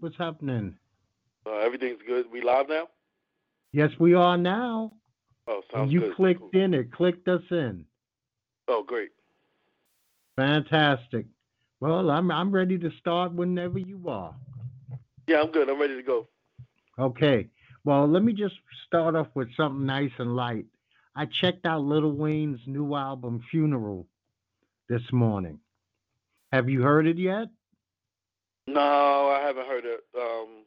What's happening? Uh, everything's good. We live now? Yes, we are now. Oh, sounds you good. clicked Cool. in, it clicked us in. Oh, great. Fantastic. Well, I'm I'm ready to start whenever you are. Yeah, I'm good. I'm ready to go. Okay. Well, let me just start off with something nice and light. I checked out Lil Wayne's new album, Funeral, this morning. Have you heard it yet? No, I haven't heard it. Um,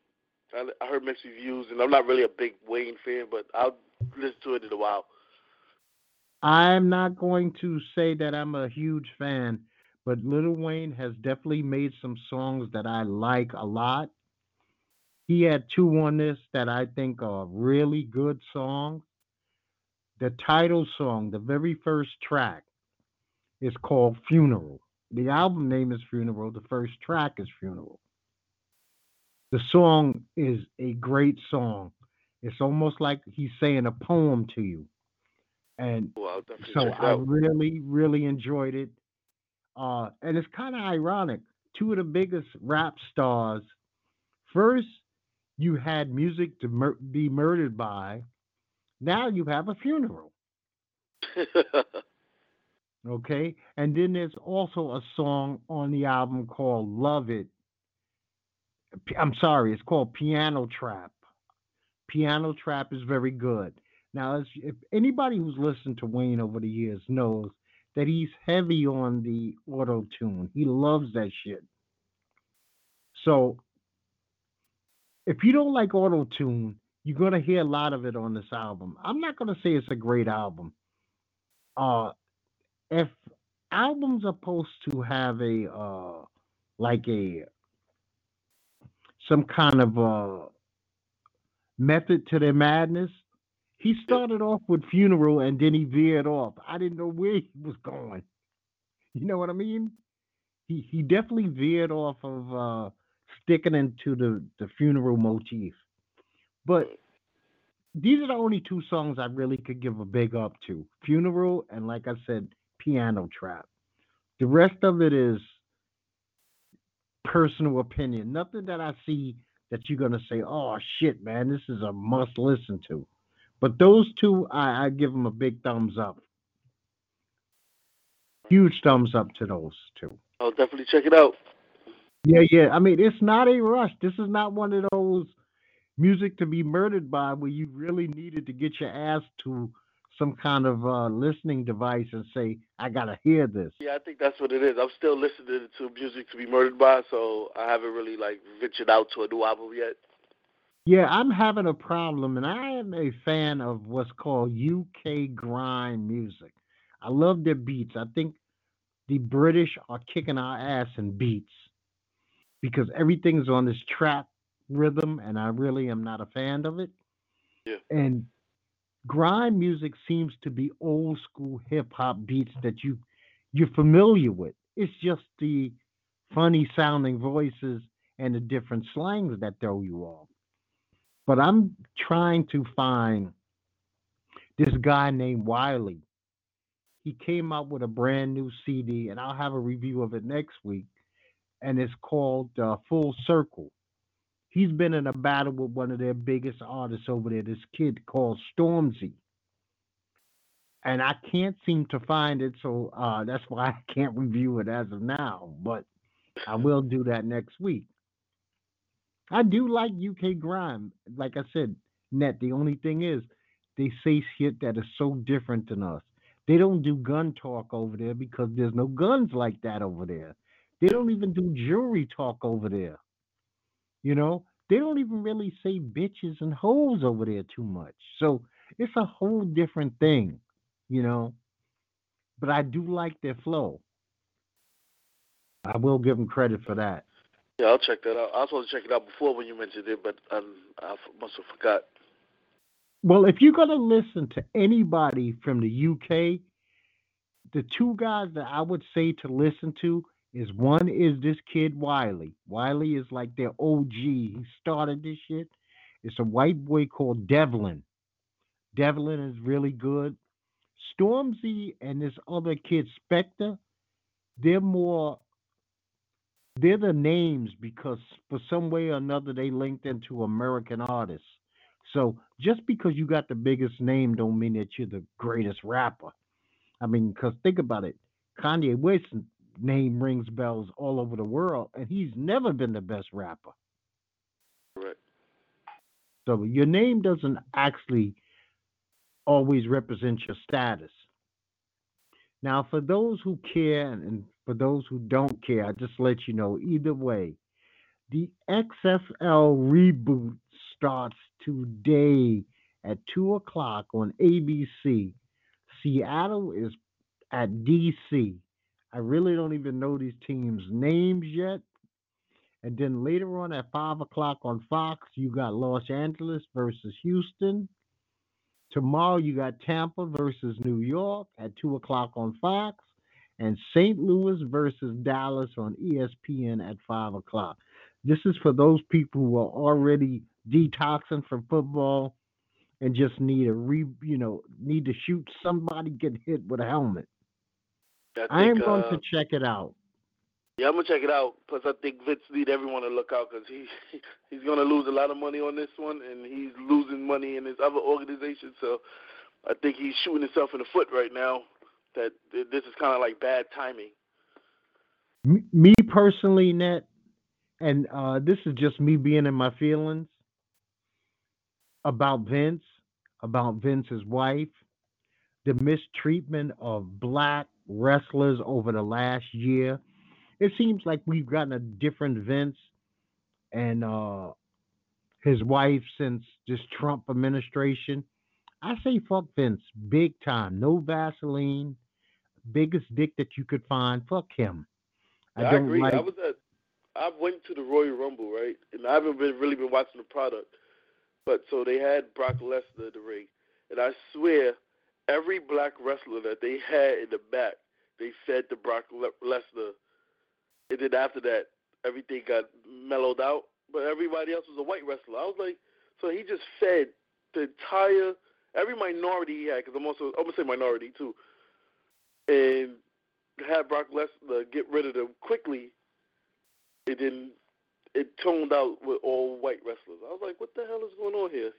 I, I heard mixed reviews, and I'm not really a big Wayne fan, but I'll listen to it in a while. I'm not going to say that I'm a huge fan, but Lil Wayne has definitely made some songs that I like a lot. He had two on this that I think are really good songs. The title song, the very first track, is called Funeral. The album name is Funeral. The first track is Funeral. The song is a great song. It's almost like he's saying a poem to you. And Well, so I really, really enjoyed it. Uh, and it's kind of ironic. Two of the biggest rap stars. First, you had music to mur- be murdered by. Now you have a funeral. Okay. And then there's also a song on the album called Love It. I'm sorry, it's called Piano Trap. Piano Trap is very good. Now, if anybody who's listened to Wayne over the years knows that he's heavy on the auto tune. He loves that shit. So, if you don't like auto tune, you're gonna hear a lot of it on this album. I'm not gonna say it's a great album. Uh, if albums are supposed to have a uh like a some kind of uh method to their madness he started off with funeral and then he veered off. I didn't know where he was going. You know what i mean? He he definitely veered off of uh sticking into the the funeral motif. But these are the only two songs i really could give a big up to funeral and like i said piano trap. The rest of it is personal opinion. Nothing that I see that you're gonna say, "Oh shit, man, this is a must listen to." But those two, I, I give them a big thumbs up. Huge thumbs up to those two. I'll definitely check it out. Yeah, yeah. I mean, it's not a rush. This is not one of those music to be murdered by where you really needed to get your ass to some kind of uh, listening device and say, I gotta hear this. Yeah, I think that's what it is. I'm still listening to music to be murdered by, so I haven't really like ventured out to a new album yet. Yeah, I'm having a problem, and I am a fan of what's called UK grime music. I love their beats. I think the British are kicking our ass in beats because everything's on this trap rhythm, and I really am not a fan of it. Yeah. And grime music seems to be old school hip hop beats that you you're familiar with. It's just the funny sounding voices and the different slangs that throw you off. But I'm trying to find this guy named Wiley. He came out with a brand new CD, and I'll have a review of it next week. And it's called uh, Full Circle. He's been in a battle with one of their biggest artists over there, this kid called Stormzy. And I can't seem to find it, so uh, that's why I can't review it as of now. But I will do that next week. I do like UK grime. Like I said, net. The only thing is, they say shit that is so different than us. They don't do gun talk over there because there's no guns like that over there. They don't even do jewelry talk over there. You know, they don't even really say bitches and hoes over there too much. So it's a whole different thing, you know. But I do like their flow. I will give them credit for that. Yeah, I'll check that out. I was supposed to check it out before when you mentioned it, but um, I must have forgot. Well, if you're going to listen to anybody from the UK, the two guys that I would say to listen to is one is this kid Wiley. Wiley is like their OG. He started this shit. It's a white boy called Devlin. Devlin is really good. Stormzy and this other kid Skepta, they're more they're the names because for some way or another they linked into American artists. So just because you got the biggest name don't mean that you're the greatest rapper. I mean, because think about it, Kanye West's name rings bells all over the world, and he's never been the best rapper. Right. So your name doesn't actually always represent your status. Now, for those who care and for those who don't care, I just let you know either way, the XFL reboot starts today at 2 o'clock on ABC. Seattle is at DC. I really don't even know these teams' names yet. And then later on at 5 o'clock on Fox, you got Los Angeles versus Houston. Tomorrow, you got Tampa versus New York at 2 o'clock on Fox. And St. Louis versus Dallas on ESPN at 5 o'clock. This is for those people who are already detoxing from football and just need a re you know need to shoot somebody get hit with a helmet. I, I am going uh, to check it out. Yeah, I'm gonna check it out. Plus, I think Vince need everyone to look out because he he's gonna lose a lot of money on this one, and he's losing money in his other organization. So, I think he's shooting himself in the foot right now. That this is kind of like bad timing. Me personally, Net, and uh, this is just me being in my feelings about Vince, about Vince's wife, the mistreatment of black wrestlers over the last year. It seems like we've gotten a different Vince and uh, his wife since this Trump administration. I say fuck Vince, big time. No Vaseline, biggest dick that you could find. Fuck him. I, don't agree. like. I was at I went to the Royal Rumble, right? And I haven't been, really been watching the product, but so they had Brock Lesnar in the ring, and I swear every black wrestler that they had in the back, they fed to Brock Le- Lesnar, and then after that, everything got mellowed out. But everybody else was a white wrestler. I was like, so he just fed the entire every minority he had, because I'm also I'm gonna say minority too, and had Brock Lesnar get rid of them quickly. It didn't. It toned out with all white wrestlers. I was like, what the hell is going on here?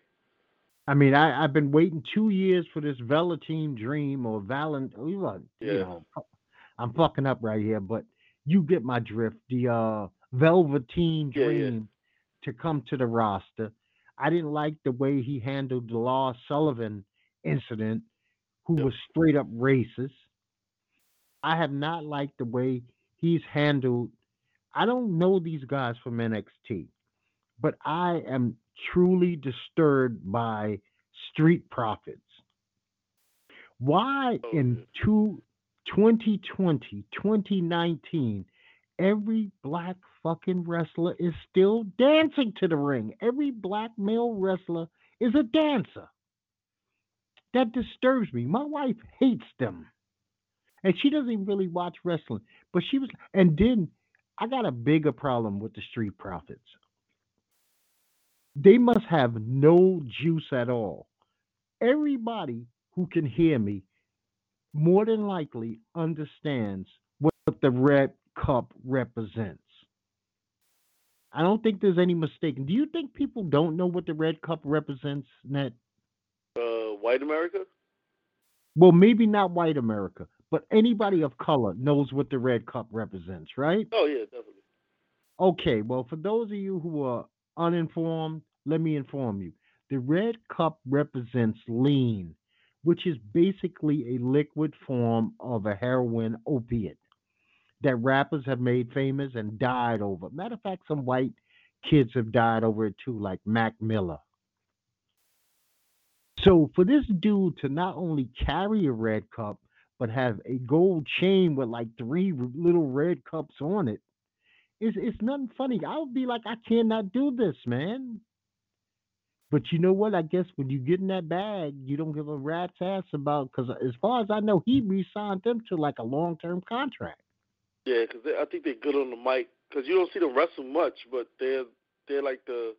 I mean, I, I've been waiting two years for this Velveteen Dream or Valent. Know, you know, I'm fucking up right here, but you get my drift. The uh, Velveteen Yeah, yeah. Dream to come to the roster. I didn't like the way he handled the Lars Sullivan incident, who Yep. was straight up racist. I have not liked the way he's handled. I don't know these guys from NXT, but I am truly disturbed by Street Profits. Why Oh, in two, 2020, 2019, every black fucking wrestler is still dancing to the ring? Every black male wrestler is a dancer. That disturbs me. My wife hates them. And she doesn't even really watch wrestling. But she was, and then I got a bigger problem with the Street Profits. They must have no juice at all. Everybody who can hear me more than likely understands what the red cup represents. I don't think there's any mistake. Do you think people don't know what the red cup represents, Ned? Uh, white America? Well, maybe not white America, but anybody of color knows what the red cup represents, right? Oh yeah, definitely. Okay, well, for those of you who are uninformed, let me inform you. The red cup represents lean, which is basically a liquid form of a heroin opiate that rappers have made famous and died over. Matter of fact, some white kids have died over it too, like Mac Miller. So for this dude to not only carry a red cup, but have a gold chain with like three little red cups on it, it's, it's nothing funny. I would be like, I cannot do this, man. But you know what? I guess when you get in that bag, you don't give a rat's ass about. Because as far as I know, he re-signed them to like a long-term contract. Yeah, because I think they're good on the mic. Because you don't see them wrestle much, but they're they're like the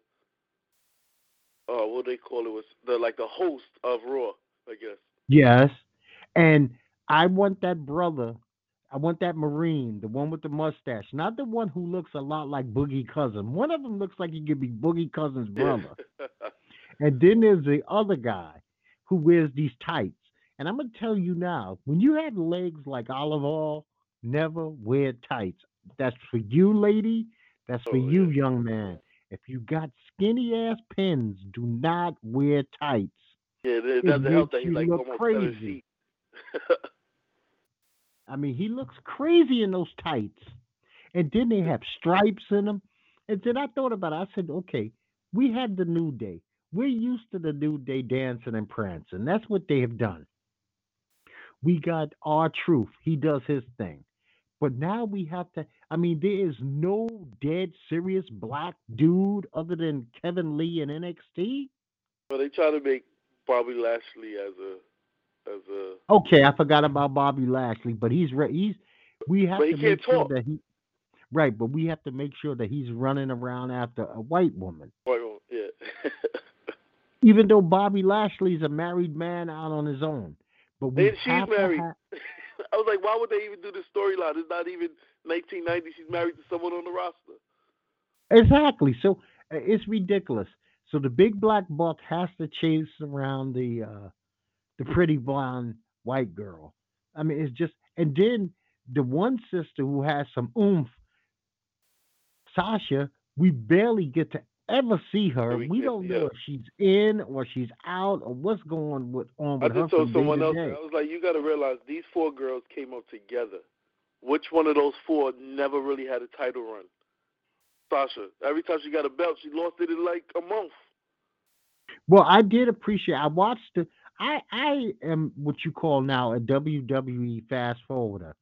uh what do they call it was the like the host of Raw, I guess. Yes, and I want that brother I want that Marine, the one with the mustache, not the one who looks a lot like Boogie Cousin. One of them looks like he could be Boogie Cousin's brother. and then there's the other guy who wears these tights. And I'm gonna tell you now, when you have legs like Olive Oyl, never wear tights. That's for you, lady. That's for oh, you, yeah. young man. If you got skinny ass pins, do not wear tights. Yeah, it, doesn't help that you like almost crazy. I mean, he looks crazy in those tights. And then they have stripes in them. And then I thought about it. I said, okay, we had the New Day. We're used to the New Day dancing and prancing. That's what they have done. We got our truth. He does his thing. But now we have to, I mean, there is no dead serious black dude other than Kevin Lee in NXT. Well, they try to make Bobby Lashley as a as a Okay, I forgot about Bobby Lashley, but he's re- he's we have to make sure talk. that he right, but we have to make sure that he's running around after a white woman. Right on, yeah. Even though Bobby Lashley's a married man out on his own, but we And she's married. have I was like, why would they even do this storyline? It's not even 1990. She's married to someone on the roster. exactly. So uh, it's ridiculous. So the big black buck has to chase around the uh the pretty blonde white girl. I mean, it's just and then the one sister who has some oomph, Sasha, we barely get to ever see her. We we don't see know if she's in or she's out or what's going with, on I with her just told someone else. day. I was like, you got to realize these four girls came up together. Which one of those four never really had a title run? Sasha. Every time she got a belt, she lost it in like a month. Well, I did appreciate. I watched the. I I am what you call now a WWE fast forwarder.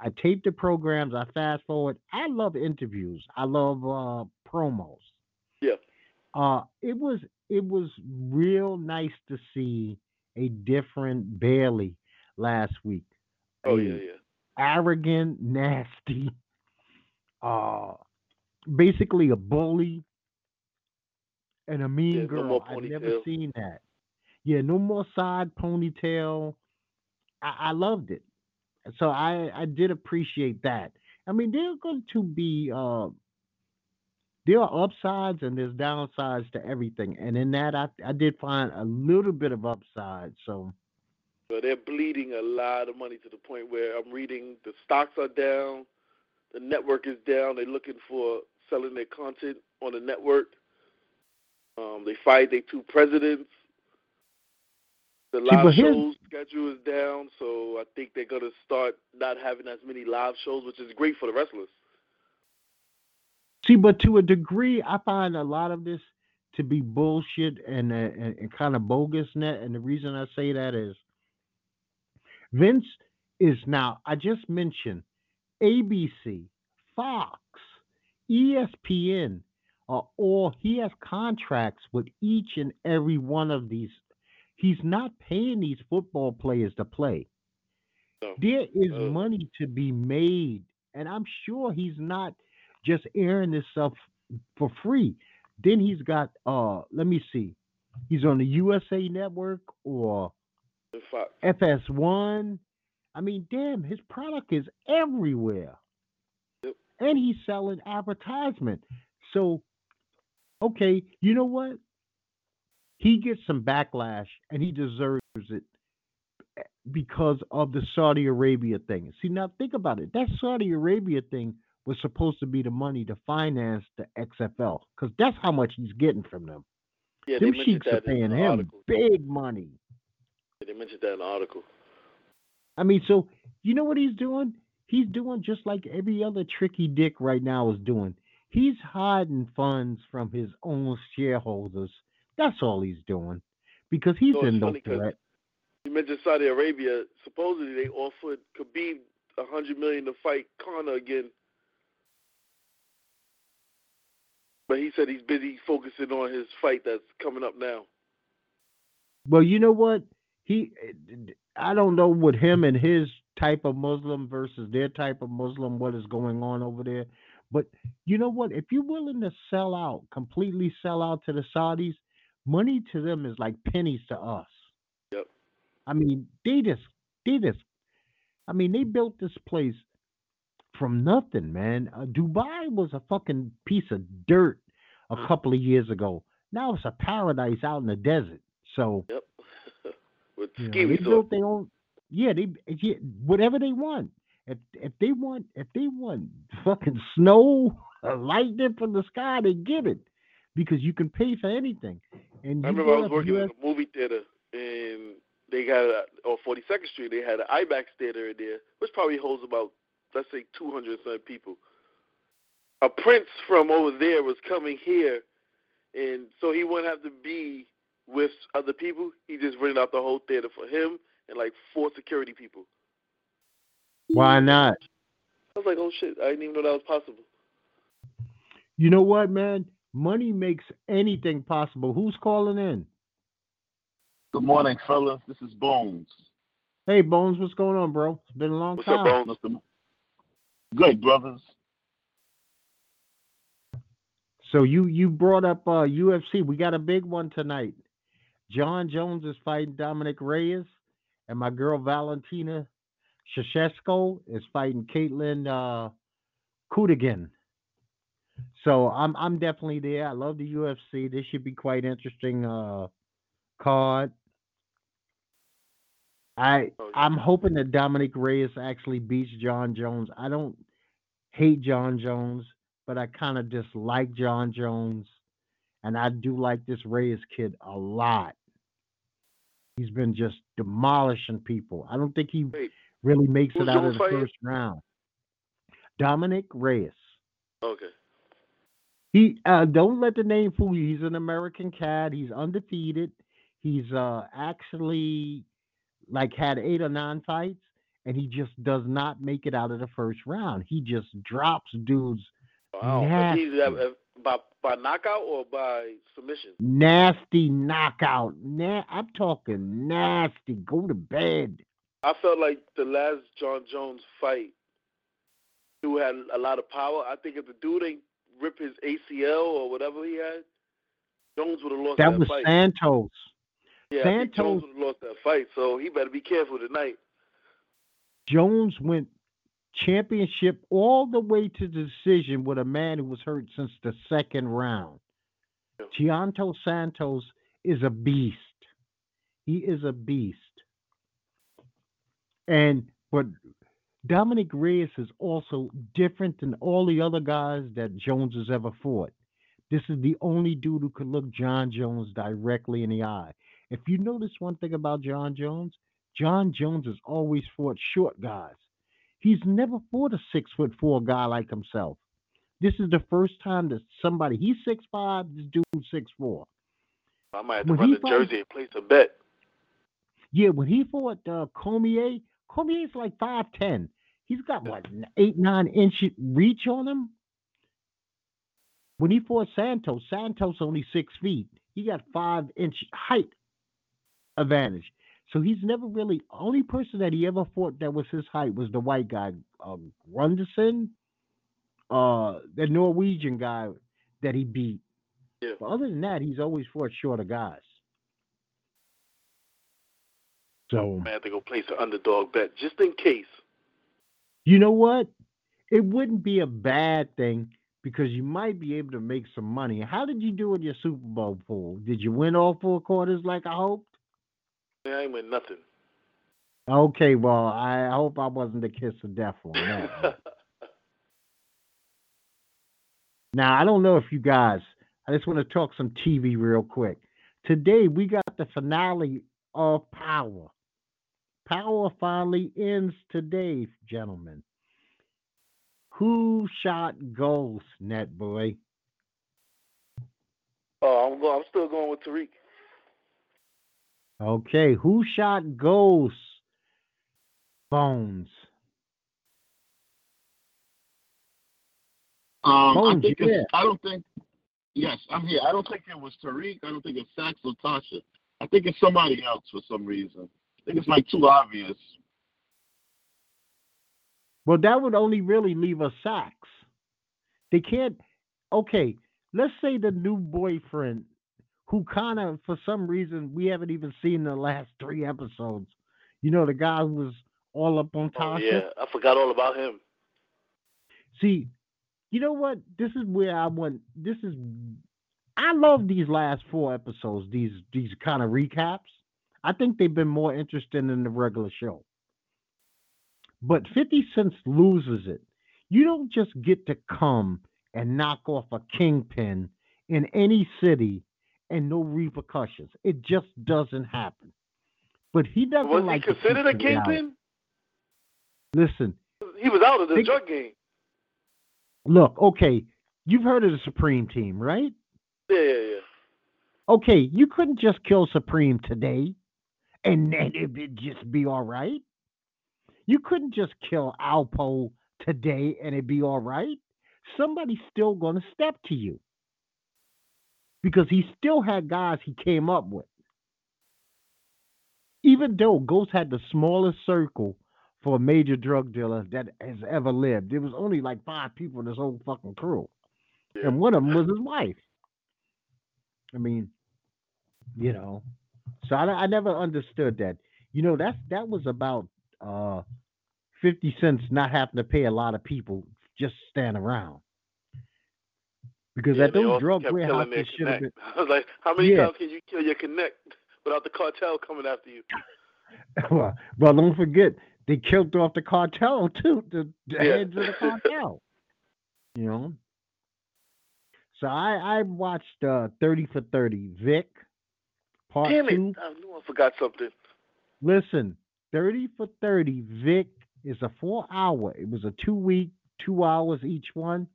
I tape the programs. I fast forward. I love interviews. I love uh, promos. Yeah. Uh, it was it was real nice to see a different Bayley last week. Oh A yeah, yeah. arrogant, nasty, uh, basically a bully and a mean Yeah, girl. more I've never seen that. Yeah, no more side ponytail. I, I loved it. So I I did appreciate that. I mean, there are going to be uh there are upsides and there's downsides to everything. And in that I I did find a little bit of upside. So So they're bleeding a lot of money to the point where I'm reading the stocks are down, the network is down. They're looking for selling their content on the network. Um, they fired their two presidents. The live here's- shows schedule is down, so I think they're gonna start not having as many live shows, which is great for the wrestlers. See, but to a degree, I find a lot of this to be bullshit and, uh, and, and kind of bogus. Net, and the reason I say that is Vince is now. I just mentioned ABC, Fox, ESPN are all. He has contracts with each and every one of these. He's not paying these football players to play. No. There is Uh. money to be made, and I'm sure he's not just airing this stuff for free. Then he's got uh let me see. He's on the USA network or FS1. I mean, damn, his product is everywhere. Yep. And he's selling advertisement. So okay, you know what? He gets some backlash and he deserves it eh, because of the Saudi Arabia thing. See, now think about it. That Saudi Arabia thing was supposed to be the money to finance the XFL because that's how much he's getting from them. yeah, Them sheiks are paying him article. big money. They mentioned that in the article. I mean, so you know what he's doing? He's doing just like every other tricky dick right now is doing. He's hiding funds from his own shareholders. That's all he's doing because he's So in no threat. You mentioned Saudi Arabia. Supposedly they offered Khabib a hundred million to fight Conor again, but he said he's busy focusing on his fight that's coming up now. Well, you know what? He, I don't know what him and his type of Muslim versus their type of Muslim, what is going on over there. But you know what? If you're willing to sell out, completely sell out to the Saudis, money to them is like pennies to us. Yep. I mean, they just, they just. I mean, they built this place from nothing, man. Uh, Dubai was a fucking piece of dirt a Mm. couple of years ago. Now it's a paradise out in the desert. So Yep. With you know, they resort. built their own. Yeah, they yeah, whatever they want. If if they want if they want fucking snow, or lightning from the sky, they get it because you can pay for anything. And I remember I was working US in a movie theater and they got a, on 42nd Street. They had an IMAX theater in there, which probably holds about let's say 200 some people. A prince from over there was coming here, and so he wouldn't have to be with other people. He just rented out the whole theater for him and like four security people. Why not? I was like, oh shit, I didn't even know that was possible. You know what, man? Money makes anything possible. Who's calling in? Good morning, fellas. This is Bones. Hey, Bones, what's going on, bro? It's been a long What's up. Bones? Good, brothers. So you you brought up uh, UFC. We got a big one tonight. Jon Jones is fighting Dominick Reyes, and my girl Valentina Shevchenko is fighting Caitlin uh, Chookagian. So I'm I'm definitely there. I love the UFC. This should be quite interesting uh, card. I Oh. I'm hoping that Dominick Reyes actually beats Jon Jones. I don't hate Jon Jones, but I kind of dislike Jon Jones, and I do like this Reyes kid a lot. He's been just demolishing people. I don't think he Wait, really makes it out of the fighting? first round. Dominick Reyes. Okay. He uh, don't let the name fool you. He's an American cat. He's undefeated. He's uh actually like had eight or nine fights, and he just does not make it out of the first round. He just drops dudes Wow. He's, uh, by by knockout or by submission? nasty knockout. Na- I'm talking nasty. Go to bed. I felt like the last Jon Jones fight, who had a lot of power. I think if the dude ain't rip his ACL or whatever he had, Jones would have lost That that, was fight. Santos. yeah, I Jones Santos- would have lost that fight. So he better be careful tonight. Jones went championship all the way to decision with a man who was hurt since the second round. Yeah. Thiago Santos is a beast. He is a beast. And but Dominick Reyes is also different than all the other guys that Jones has ever fought. This is the only dude who could look Jon Jones directly in the eye. If you notice one thing about Jon Jones, Jon Jones has always fought short guys. He's never fought a six foot four guy like himself. This is the first time that somebody he's six five, this dude's six four. I might have to When run to Jersey and place a bet. Yeah, when he fought uh, Cormier, Cormier's like five ten. He's got what eight nine inch reach on him. When he fought Santos, Santos only six feet. He got five inch height advantage. So he's never really only person that he ever fought that was his height was the white guy, uh, Grunderson, uh, the Norwegian guy that he beat. Yeah. But other than that, he's always fought shorter guys. So I have to go place an underdog bet just in case. you know what? It wouldn't be a bad thing because you might be able to make some money. How did you do in your Super Bowl pool? Did you win all four quarters like I hoped? Man, I ain't win nothing. Okay, well, I hope I wasn't the kiss of death on that. now, I don't know if you guys, I just want to talk some TV real quick. Today, we got the finale of Power. Power finally ends today, gentlemen. Who shot Ghost, Net Boy? oh, I'm going. I'm still going with Tariq. Okay, who shot Ghost? Bones. Um, I Bones, think you it's. I don't think. Yes, I'm here. I don't think it was Tariq. I don't think it's Saxe or Tasha. I think it's somebody else for some reason. I think it's like too obvious. Well, that would only really leave us Saxe. They can't. Okay, let's say the new boyfriend, who kind of, for some reason, we haven't even seen the last three episodes. You know, the guy who was all up on Oh, Tasha. yeah, I forgot all about him. See, you know what? This is where I want. This is. I love these last four episodes. These these kind of recaps. I think they've been more interesting than the regular show. But Fifty Cent loses it. You don't just get to come and knock off a kingpin in any city and no repercussions. It just doesn't happen. But he doesn't Was like he considered a kingpin? Listen, He was out of the They- drug game. look, okay, you've heard of the Supreme Team, right? Yeah, yeah, yeah. Okay, you couldn't just kill Supreme today and then it'd just be all right. You couldn't just kill Alpo today and it'd be all right. Somebody's still going to step to you because he still had guys he came up with. Even though Ghost had the smallest circle for a major drug dealer that has ever lived, there was only like five people in this whole fucking crew and one of them was his wife. I mean, you know, so I, I never understood that. You know, that's that was about uh, fifty cents not having to pay a lot of people just stand around because Yeah, at those drug warehouses should have been. I was like, how many Yeah. times can you kill your connect without the cartel coming after you? well, well, don't forget they killed off the cartel too, the, the Yeah. heads of the cartel. you know. So I I watched uh, Thirty for Thirty, Vic, part Damn two. it! I knew I forgot something. Listen, 30 for 30, Vic is a four hour. It was a two week, two hours each one.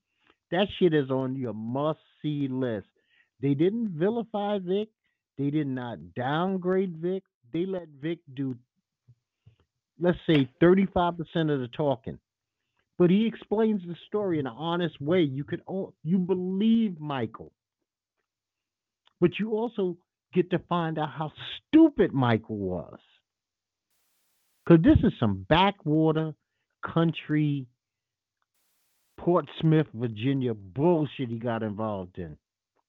That shit is on your must see list. They didn't vilify Vic. They did not downgrade Vic. They let Vic do, let's say, 35% of the talking. But he explains the story in an honest way. You could you believe Michael. But you also get to find out how stupid Michael was. Because this is some backwater country, Portsmouth, Virginia bullshit he got involved in.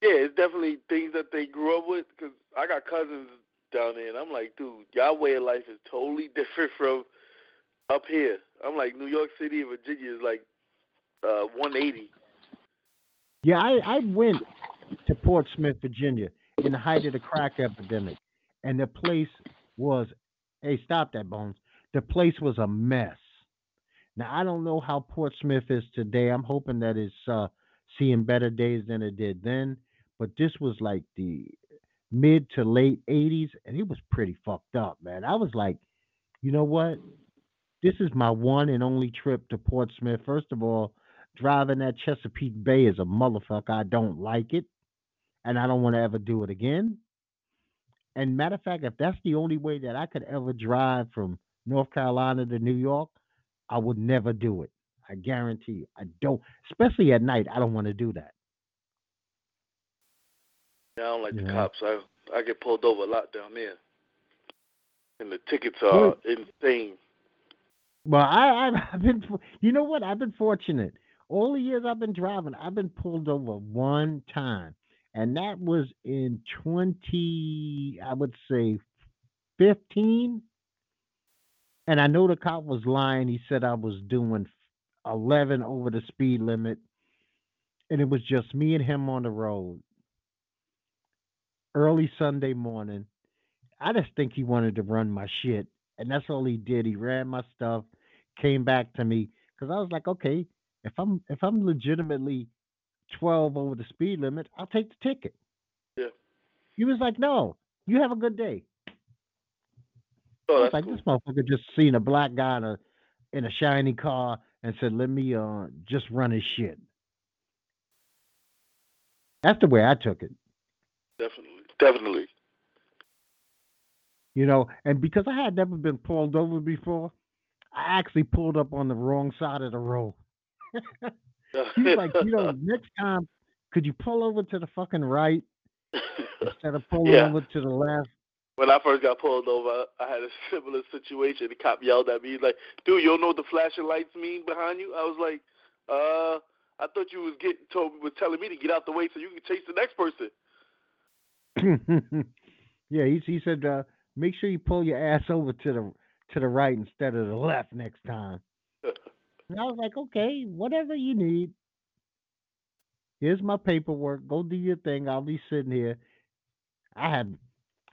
Yeah, it's definitely things that they grew up with. Cause I got cousins down there, and I'm like, dude, y'all way of life is totally different from up here. I'm like, New York City and Virginia is like uh 180. Yeah, I, I went to Portsmouth, Virginia in the height of the crack epidemic, and the place was, hey, stop that, Bones. The place was a mess. Now, I don't know how Portsmouth is today. I'm hoping that it's uh, seeing better days than it did then, but this was like the mid to late 80s, and it was pretty fucked up, man. I was like, you know what? This is my one and only trip to Portsmouth. First of all, driving that Chesapeake Bay is a motherfucker. I don't like it, and I don't want to ever do it again. And matter of fact, if that's the only way that I could ever drive from North Carolina to New York, I would never do it. I guarantee you. I don't, especially at night. I don't want to do that. Yeah, I don't like the cops. I I get pulled over a lot down there, and the tickets are insane. Well, I, I've been, you know what? I've been fortunate. All the years I've been driving, I've been pulled over one time, and that was in 20, I would say, 15. And I know the cop was lying. He said I was doing 11 over the speed limit, and it was just me and him on the road. Early Sunday morning. I just think he wanted to run my shit, and that's all he did. He ran my stuff, came back to me because I was like, okay, if I'm if I'm legitimately 12 over the speed limit, I'll take the ticket. Yeah. He was like, no, you have a good day. I Oh, was that's like, cool. this motherfucker just seen a black guy in a in a shiny car and said, let me uh just run his shit. That's the way I took it. Definitely, definitely. you know, and because I had never been pulled over before, I actually pulled up on the wrong side of the road. He's like, you know, next time, could you pull over to the fucking right instead of pulling Yeah. over to the left? when I first got pulled over, I had a similar situation. The cop yelled at me, he's like, "Dude, you don't know what the flashing lights mean behind you?" I was like, "Uh, I thought you was getting told was telling me to get out the way so you can chase the next person." yeah, he he said, uh, make sure you pull your ass over to the to the right instead of the left next time. And I was like, okay, whatever you need. Here's my paperwork. Go do your thing. I'll be sitting here. I have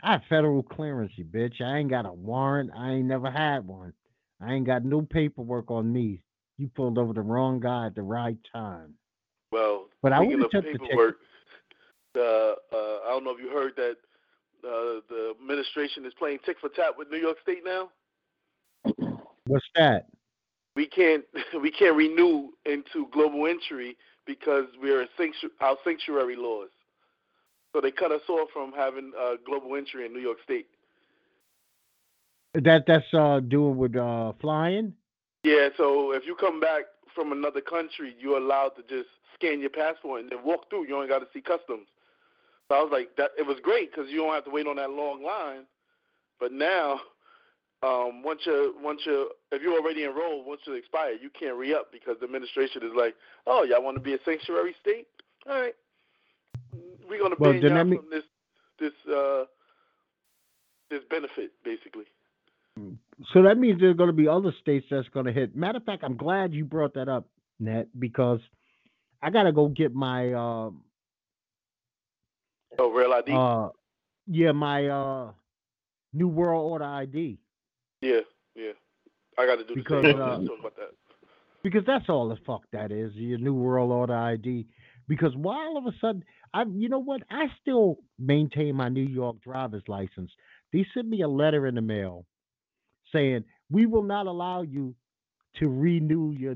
I have federal clearance, you bitch. I ain't got a warrant. I ain't never had one. I ain't got no paperwork on me. You pulled over the wrong guy at the right time. Well, But I speaking would of have took the paperwork, the uh, I don't know if you heard that uh, the administration is playing tick for tat with New York State now. What's that? We can't we can't renew into global entry because we're sanctu- our sanctuary laws. So they cut us off from having uh, global entry in New York State. That that's uh doing with uh flying? Yeah, so if you come back from another country, you're allowed to just scan your passport and then walk through. You only got to see customs. So I was like, that it was great because you don't have to wait on that long line. But now, um, once you once you if you're already enrolled, once you expire, you can't re up because the administration is like, oh, y'all want to be a sanctuary state? All right, we're gonna Well, ban y'all mean- from this this uh this benefit basically. So that means there's going to be other states that's going to hit. Matter of fact, I'm glad you brought that up, Net, because I got to go get my uh, Oh, real ID. uh yeah my uh new world order ID yeah, yeah. I got to do the because, same. uh, talk about that. because that's all the fuck that is your new world order ID. Because why all of a sudden I you know what I still maintain my New York driver's license. They sent me a letter in the mail saying we will not allow you to renew your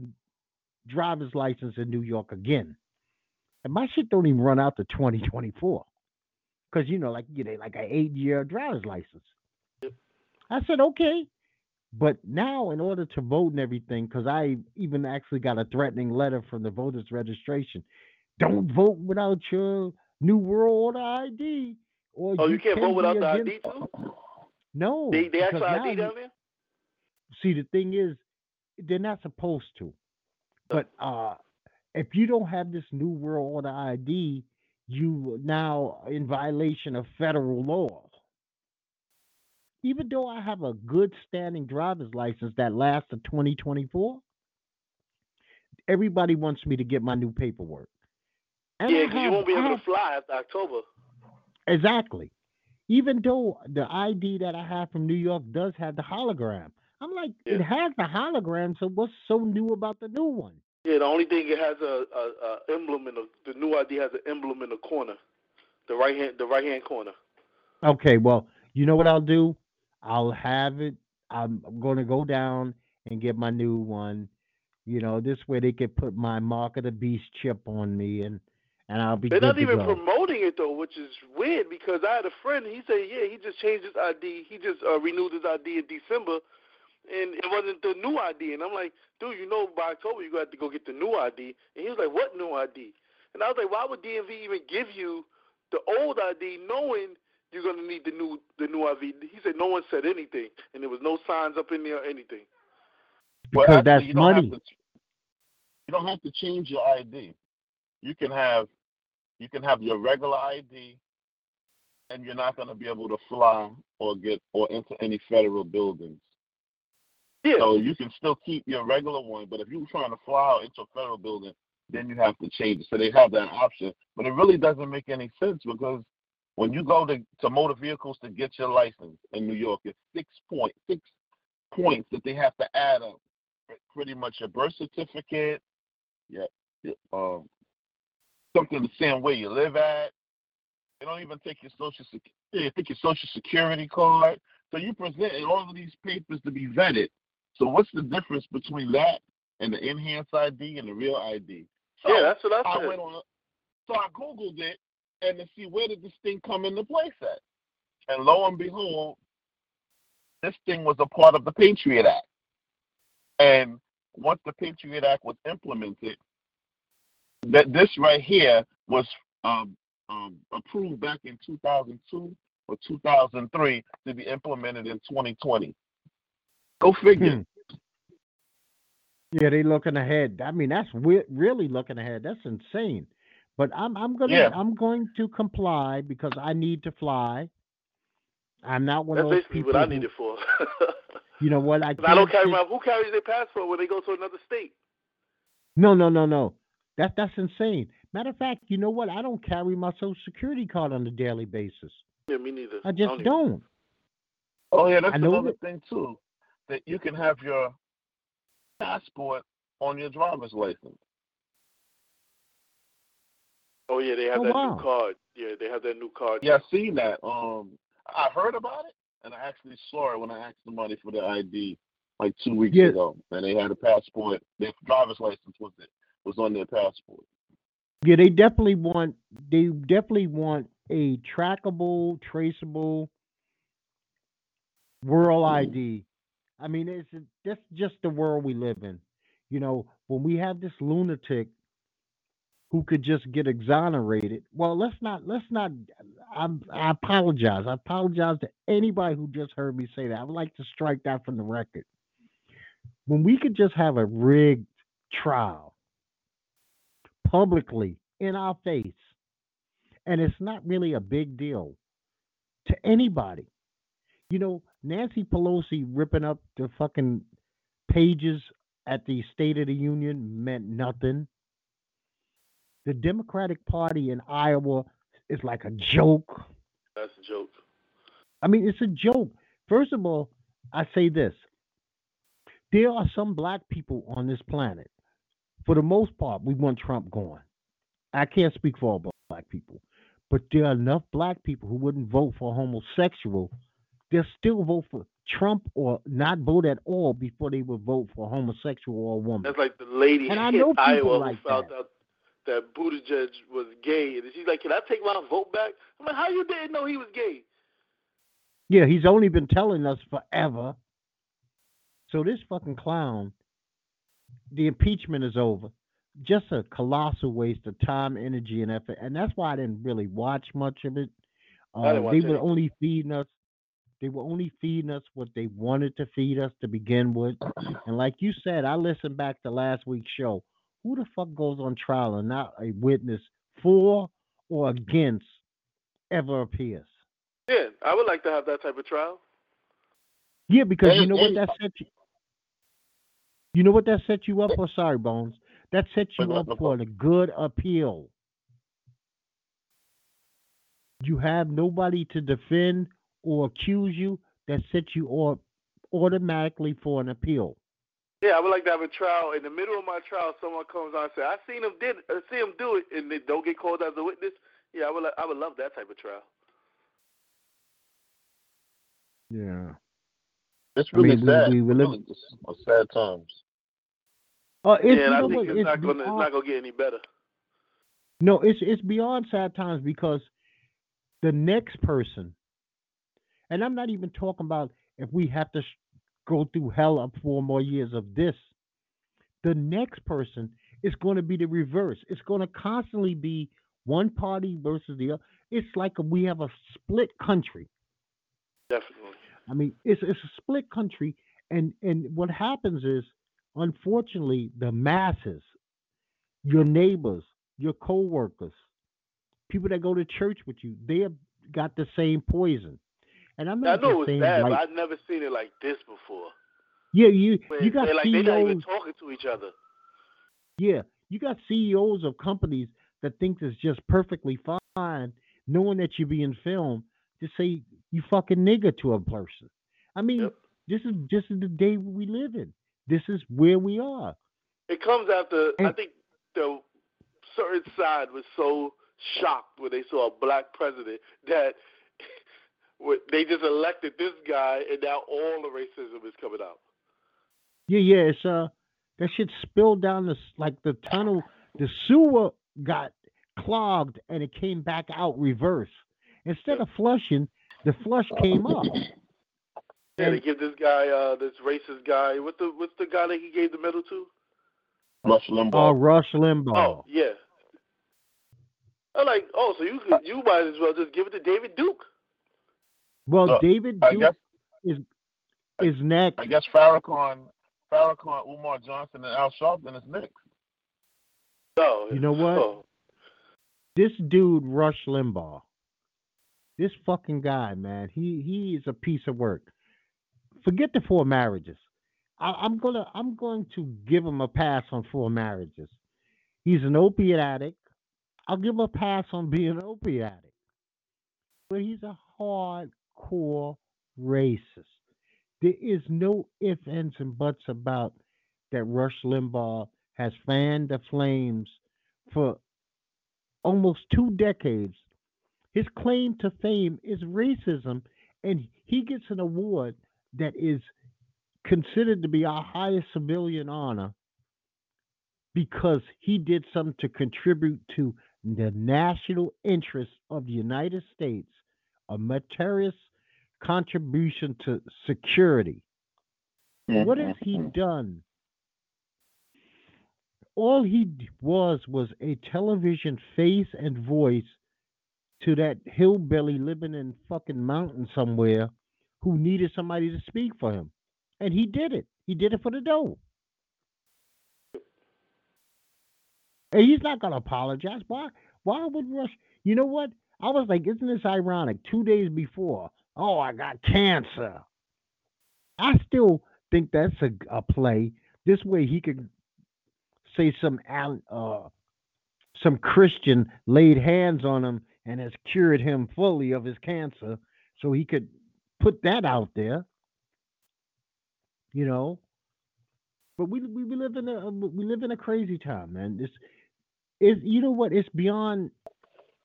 driver's license in New York again. And my shit don't even run out to 2024. Because, you know, like you get like an eight year driver's license. I said, okay. But now, in order to vote and everything, because I even actually got a threatening letter from the voters registration don't vote without your New World Order ID. Or Oh, you can't can vote without the ID too? No. They they actually ID down there? see the thing is they're not supposed to but uh if you don't have this new world order id you now in violation of federal law even though i have a good standing driver's license that lasts to 2024 everybody wants me to get my new paperwork And Yeah, because you won't be able have- to fly after October. Exactly. Even though the ID that I have from New York does have the hologram. I'm like, it has the hologram, so what's so new about the new one? Yeah, the only thing it has a, a, a emblem in the the new ID has an emblem in the corner, the right hand the right hand corner. Okay, well, you know what I'll do? I'll have it. I'm going to go down and get my new one. You know, this way they can put my Mark of the Beast chip on me, and and I'll be They're not even go. promoting it though, which is weird because I had a friend. He said, yeah, he just changed his ID. He just uh, renewed his ID in December, and it wasn't the new ID. And I'm like, dude, you know, by October you got to go get the new ID. And he was like, what new ID? And I was like, why would DMV even give you the old ID, knowing you're gonna need the new the new ID? He said no one said anything, and there was no signs up in there or anything. Well, Because actually, that's money. to- you don't have to change your ID. You can have you can have your regular ID, and you're not going to be able to fly or get or enter any federal buildings. Yeah, So you can still keep your regular one, but if you're trying to fly into a federal building, then you have to change it. So they have that option, but it really doesn't make any sense because when you go to, to motor vehicles to get your license in New York, it's six point six points that they have to add up. Pretty much your birth certificate, yeah, um, something to say where you live at. They don't even take your social security. They take your social security card. So you present all of these papers to be vetted. So what's the difference between that and the enhanced ID and the real ID? So yeah, that's what I I said. went on, so I googled it and to see where did this thing come into place at, and lo and behold, this thing was a part of the Patriot Act. And once the Patriot Act was implemented, that this right here was um, um, approved back in 2002 or 2003 to be implemented in 2020. Go figure. Hmm. Yeah, they looking ahead. I mean, that's really looking ahead. That's insane. But I'm I'm gonna Yeah. I'm going to comply because I need to fly. I'm not one That's of those people. That's basically people. what I who- need it for. You know what? I, I don't carry sit- my. Who carries their passport when they go to another state? No, no, no, no. That that's insane. Matter of fact, you know what? I don't carry my social security card on a daily basis. Yeah, me neither. I just even- don't. Oh yeah, that's I another that- thing too. That you can have your passport on your driver's license. Oh yeah, they have Oh, that wow. new card. Yeah, they have that new card. Yeah, I seen that. Um, I heard about it, and I actually saw it when I asked somebody for their ID like two weeks Yeah. ago, and they had a passport. Their driver's license was it was on their passport. Yeah, they definitely want they definitely want a trackable, traceable world ID. I mean, it's that's just the world we live in. You know, when we have this lunatic who could just get exonerated. Well, let's not let's not I'm, I apologize. I apologize to anybody who just heard me say that. I would like to strike that from the record. When we could just have a rigged trial publicly in our face, and it's not really a big deal to anybody. You know, Nancy Pelosi ripping up the fucking pages at the State of the Union meant nothing. The Democratic Party in Iowa is like a joke. That's a joke. I mean, it's a joke. First of all, I say this there are some black people on this planet. For the most part, we want Trump gone. I can't speak for all black people, but there are enough black people who wouldn't vote for a homosexual. They'll still vote for Trump or not vote at all before they would vote for a homosexual or a woman. That's like the lady And I in know people Iowa like who found that. out that Buttigieg was gay, and she's like, "Can I take my vote back?" I'm like, "How you didn't know he was gay?" Yeah, he's only been telling us forever. So this fucking clown, the impeachment is over. Just a colossal waste of time, energy, and effort. And that's why I didn't really watch much of it. Um, watch they were only feeding us. They were only feeding us what they wanted to feed us to begin with. And like you said, I listened back to last week's show. Who the fuck goes on trial and not a witness for or against ever appears? Yeah, I would like to have that type of trial. Yeah, because you And- know what that set you. You know what that set you up for? Sorry, Bones. That set you up for a good appeal. You have nobody to defend or accuse you. That sets you up automatically for an appeal. Yeah, I would like to have a trial. In the middle of my trial, someone comes on and says, "I seen him did, I see him do it," and they don't get called as a witness. Yeah, I would, li- I would love that type of trial. Yeah. It's I mean, really we- sad. we- we live- really sad times. Uh, it's, yeah, and I think what? it's, It's not gonna, it's not gonna get any better. No, it's it's beyond sad times because the next person, and I'm not even talking about if we have to sh- go through hell up four more years of this. The next person is going to be the reverse. It's going to constantly be one party versus the other. It's like we have a split country. Definitely. I mean, it's it's a split country, and and what happens is, unfortunately, the masses, your neighbors, your coworkers, people that go to church with you, they have got the same poison. And I'm I not know it was like, but I've never seen it like this before. yeah, you Where you got like they're not even CEOs, talking to each other. yeah, you got CEOs of companies that think it's just perfectly fine, knowing that you're being filmed, to say you fucking nigger to a person. I mean, Yep. this is this is the day we live in. This is where we are. It comes after I think the certain side was so shocked when they saw a black president that they just elected this guy, and now all the racism is coming out. Yeah, yeah, it's uh that shit spilled down the like the tunnel. The sewer got clogged and it came back out reverse. Instead of flushing, the flush came up. Yeah, they give this guy, uh, this racist guy. What's the what's the guy that he gave the medal to? Rush Uh, Limbaugh. Rush Limbaugh. Oh, yeah. I'm like, oh, so you could, you might as well just give it to David Duke. Well, Look, David I Duke guess is next. I guess Farrakhan, Farrakhan, Umar Johnson, and Al Sharpton is next. No, You know what? Oh, This dude, Rush Limbaugh, this fucking guy, man, he he is a piece of work. forget the four marriages. I, I'm gonna I'm going to give him a pass on four marriages. He's an opiate addict. I'll give him a pass on being an opiate addict. But he's a hardcore racist. There is no ifs, ands, and buts about that Rush Limbaugh has fanned the flames for almost two decades. His claim to fame is racism, and he gets an award that is considered to be our highest civilian honor because he did something to contribute to the national interest of the United States, a material contribution to security. What has he Mhm. done? All he was was a television face and voice to that hillbilly living in fucking mountain somewhere who needed somebody to speak for him. And he did it. He did it for the dough. And he's not gonna apologize. Why why would Rush you know what? I was like, isn't this ironic? Two days before, oh, I got cancer. I still think that's a, a play. This way he could say some uh, some Christian laid hands on him and has cured him fully of his cancer, so he could put that out there. You know, but we we, we live in a we live in a crazy time, man. This is you know what? It's beyond.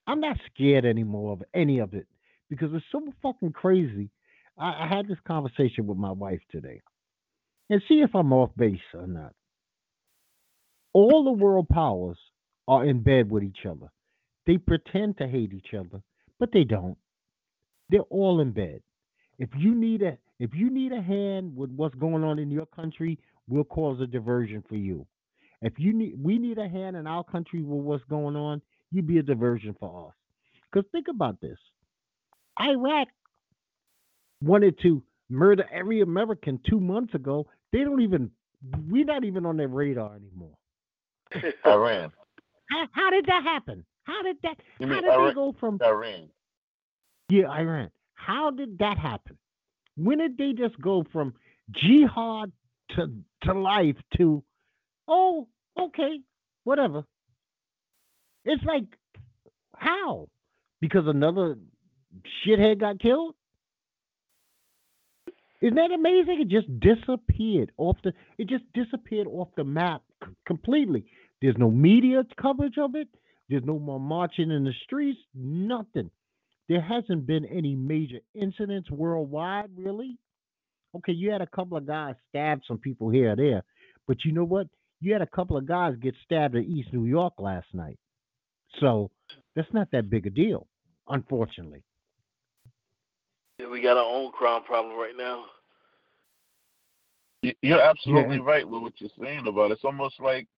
I'm not scared anymore of any of it because it's so fucking crazy. I, I had this conversation with my wife today, and see if I'm off base or not. All the world powers are in bed with each other. They pretend to hate each other, but they don't. They're all in bed. If you need a if you need a hand with what's going on in your country, we'll cause a diversion for you. If you need we need a hand in our country with what's going on, You'd be a diversion for us. Because think about this. Iraq wanted to murder every American two months ago. They don't even we're not even on their radar anymore. Iran. How, how did that happen? How did that You how mean did they go from Iran. Yeah, Iran. How did that happen? When did they just go from jihad to to life to oh, okay, whatever. It's like how? Because another shithead got killed? Isn't that amazing? It just disappeared off the it just disappeared off the map c- completely. There's no media coverage of it. There's no more marching in the streets, nothing there hasn't been any major incidents worldwide, really. Okay, you had a couple of guys stab some people here or there, but you know what? You had a couple of guys get stabbed in East New York last night. So that's not that big a deal, unfortunately. Yeah, we got our own crime problem right now. You're absolutely and- right with what you're saying about it. It's almost like,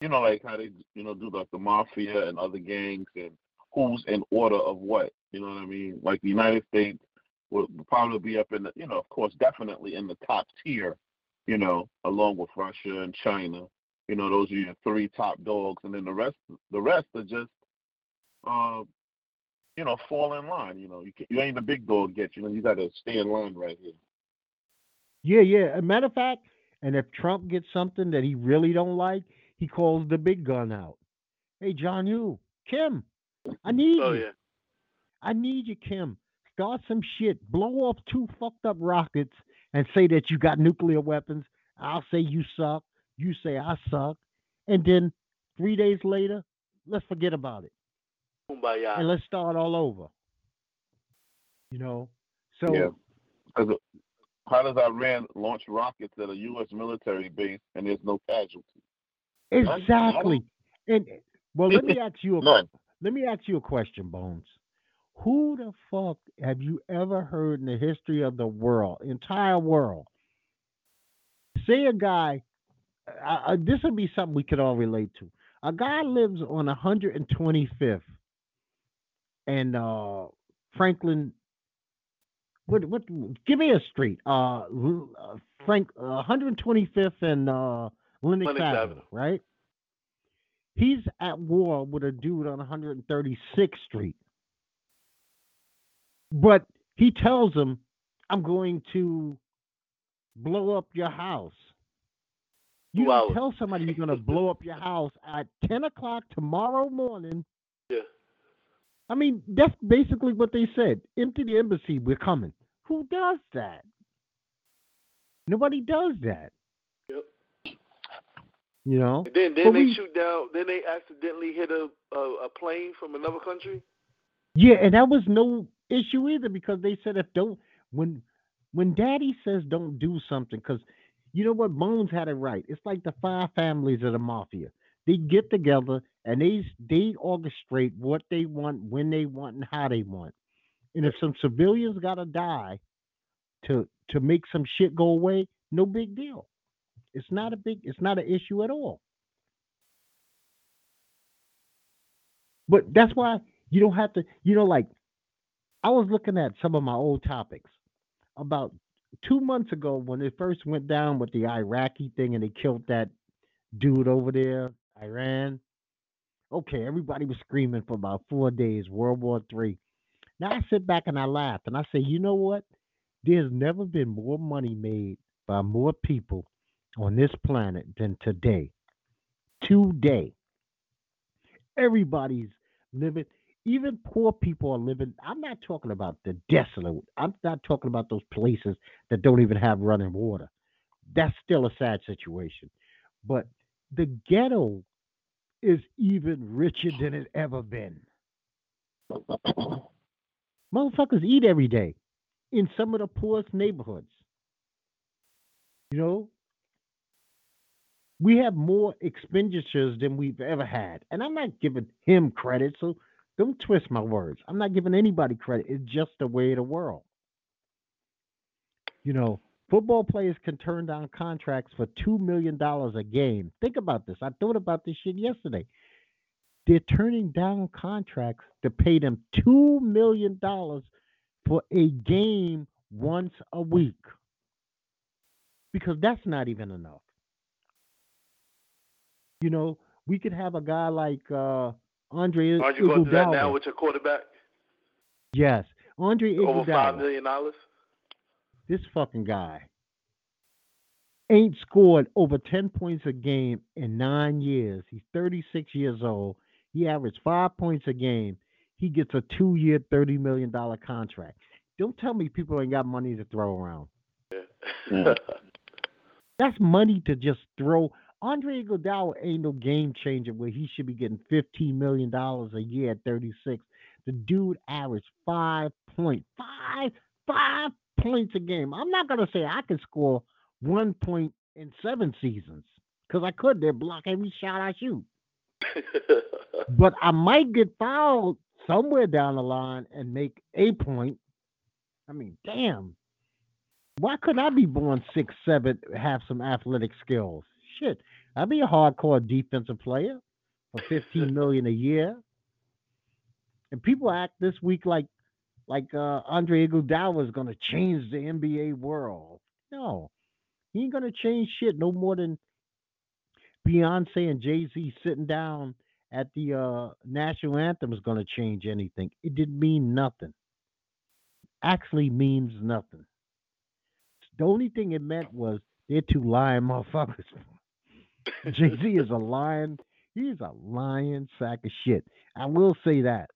you know, like how they, you know, do like the mafia and other gangs and who's in order of what. You know what I mean? Like the United States would probably be up in the, you know, of course, definitely in the top tier. You know, along with Russia and China. You know, those are your three top dogs, and then the rest, the rest are just, uh, you know, fall in line. You know, you can, you ain't the big dog yet. You know, you got to stay in line right here. Yeah, yeah. A matter of fact, and if Trump gets something that he really don't like, he calls the big gun out. Hey, John you Kim, I oh, need Oh you. yeah. I need you, Kim. Start some shit. Blow off two fucked up rockets and say that you got nuclear weapons. I'll say you suck. You say I suck. And then three days later, let's forget about it. Kumbaya. And let's start all over. You know? So Yeah. Because how does Iran launch rockets at a U.S. military base and there's no casualties? exactly. And well, let me ask you a None. let me ask you a question, Bones. Who the fuck have you ever heard in the history of the world, entire world, say a guy? Uh, uh, this would be something we could all relate to. A guy lives on 125th and uh, Franklin. What? What? Give me a street. Uh, uh Frank. Uh, 125th and uh, Lenox, Lenox Avenue, Avenue. right? He's at war with a dude on 136th Street. But he tells him, I'm going to blow up your house. You tell somebody you're gonna blow up your house at ten o'clock tomorrow morning. I mean, that's basically what they said. Empty the embassy, we're coming. Who does that? Nobody does that. Yep. You know? And then then But they we- shoot down. Then they accidentally hit a, a a plane from another country. Yeah, and that was no issue either because they said if don't when when Daddy says don't do something because you know what Bones had it right. It's like the five families of the mafia. They get together and they they orchestrate what they want, when they want, and how they want. And if some civilians gotta die to to make some shit go away, no big deal. It's not a big. It's not an issue at all. But that's why you don't have to. You know, like I was looking at some of my old topics about two months ago when it first went down with the Iraqi thing and they killed that dude over there, Iran. Okay, everybody was screaming for about four days, World War Three. Now I sit back and I laugh and I say, you know what? There's never been more money made by more people on this planet than today. Today. Everybody's living, even poor people are living. I'm not talking about the desolate. I'm not talking about those places that don't even have running water. That's still a sad situation. But the ghetto is even richer than it ever been. Motherfuckers eat every day in some of the poorest neighborhoods. You know, we have more expenditures than we've ever had. And I'm not giving him credit, so don't twist my words. I'm not giving anybody credit. It's just the way of the world. You know, football players can turn down contracts for $2 million a game. Think about this. I thought about this shit yesterday. They're turning down contracts to pay them $2 million for a game once a week because that's not even enough. You know, we could have a guy like uh, Andre Aren't you going to do that now with your quarterback? Yes, Andre Over five Iguodala. million dollars. This fucking guy ain't scored over 10 points a game in nine years. He's 36 years old. He averaged five points a game. He gets a two year, $30 million contract. Don't tell me people ain't got money to throw around. Yeah. That's money to just throw. Andre Iguodala ain't no game changer where he should be getting $15 million a year at 36. The dude averaged five point five five points a game. I'm not gonna say I can score one point in seven seasons because I could. They block every shot I shoot, but I might get fouled somewhere down the line and make a point. I mean, damn. Why couldn't I be born six seven, have some athletic skills? Shit, I'd be a hardcore defensive player for fifteen million a year. And people act this week like like uh, Andre Iguodala is going to change the NBA world. No, he ain't going to change shit no more than Beyonce and Jay Z sitting down at the uh, national anthem is going to change anything. It didn't mean nothing. Actually means nothing. The only thing it meant was they're two lying motherfuckers. Jay Z is a lying. He's a lying sack of shit. I will say that.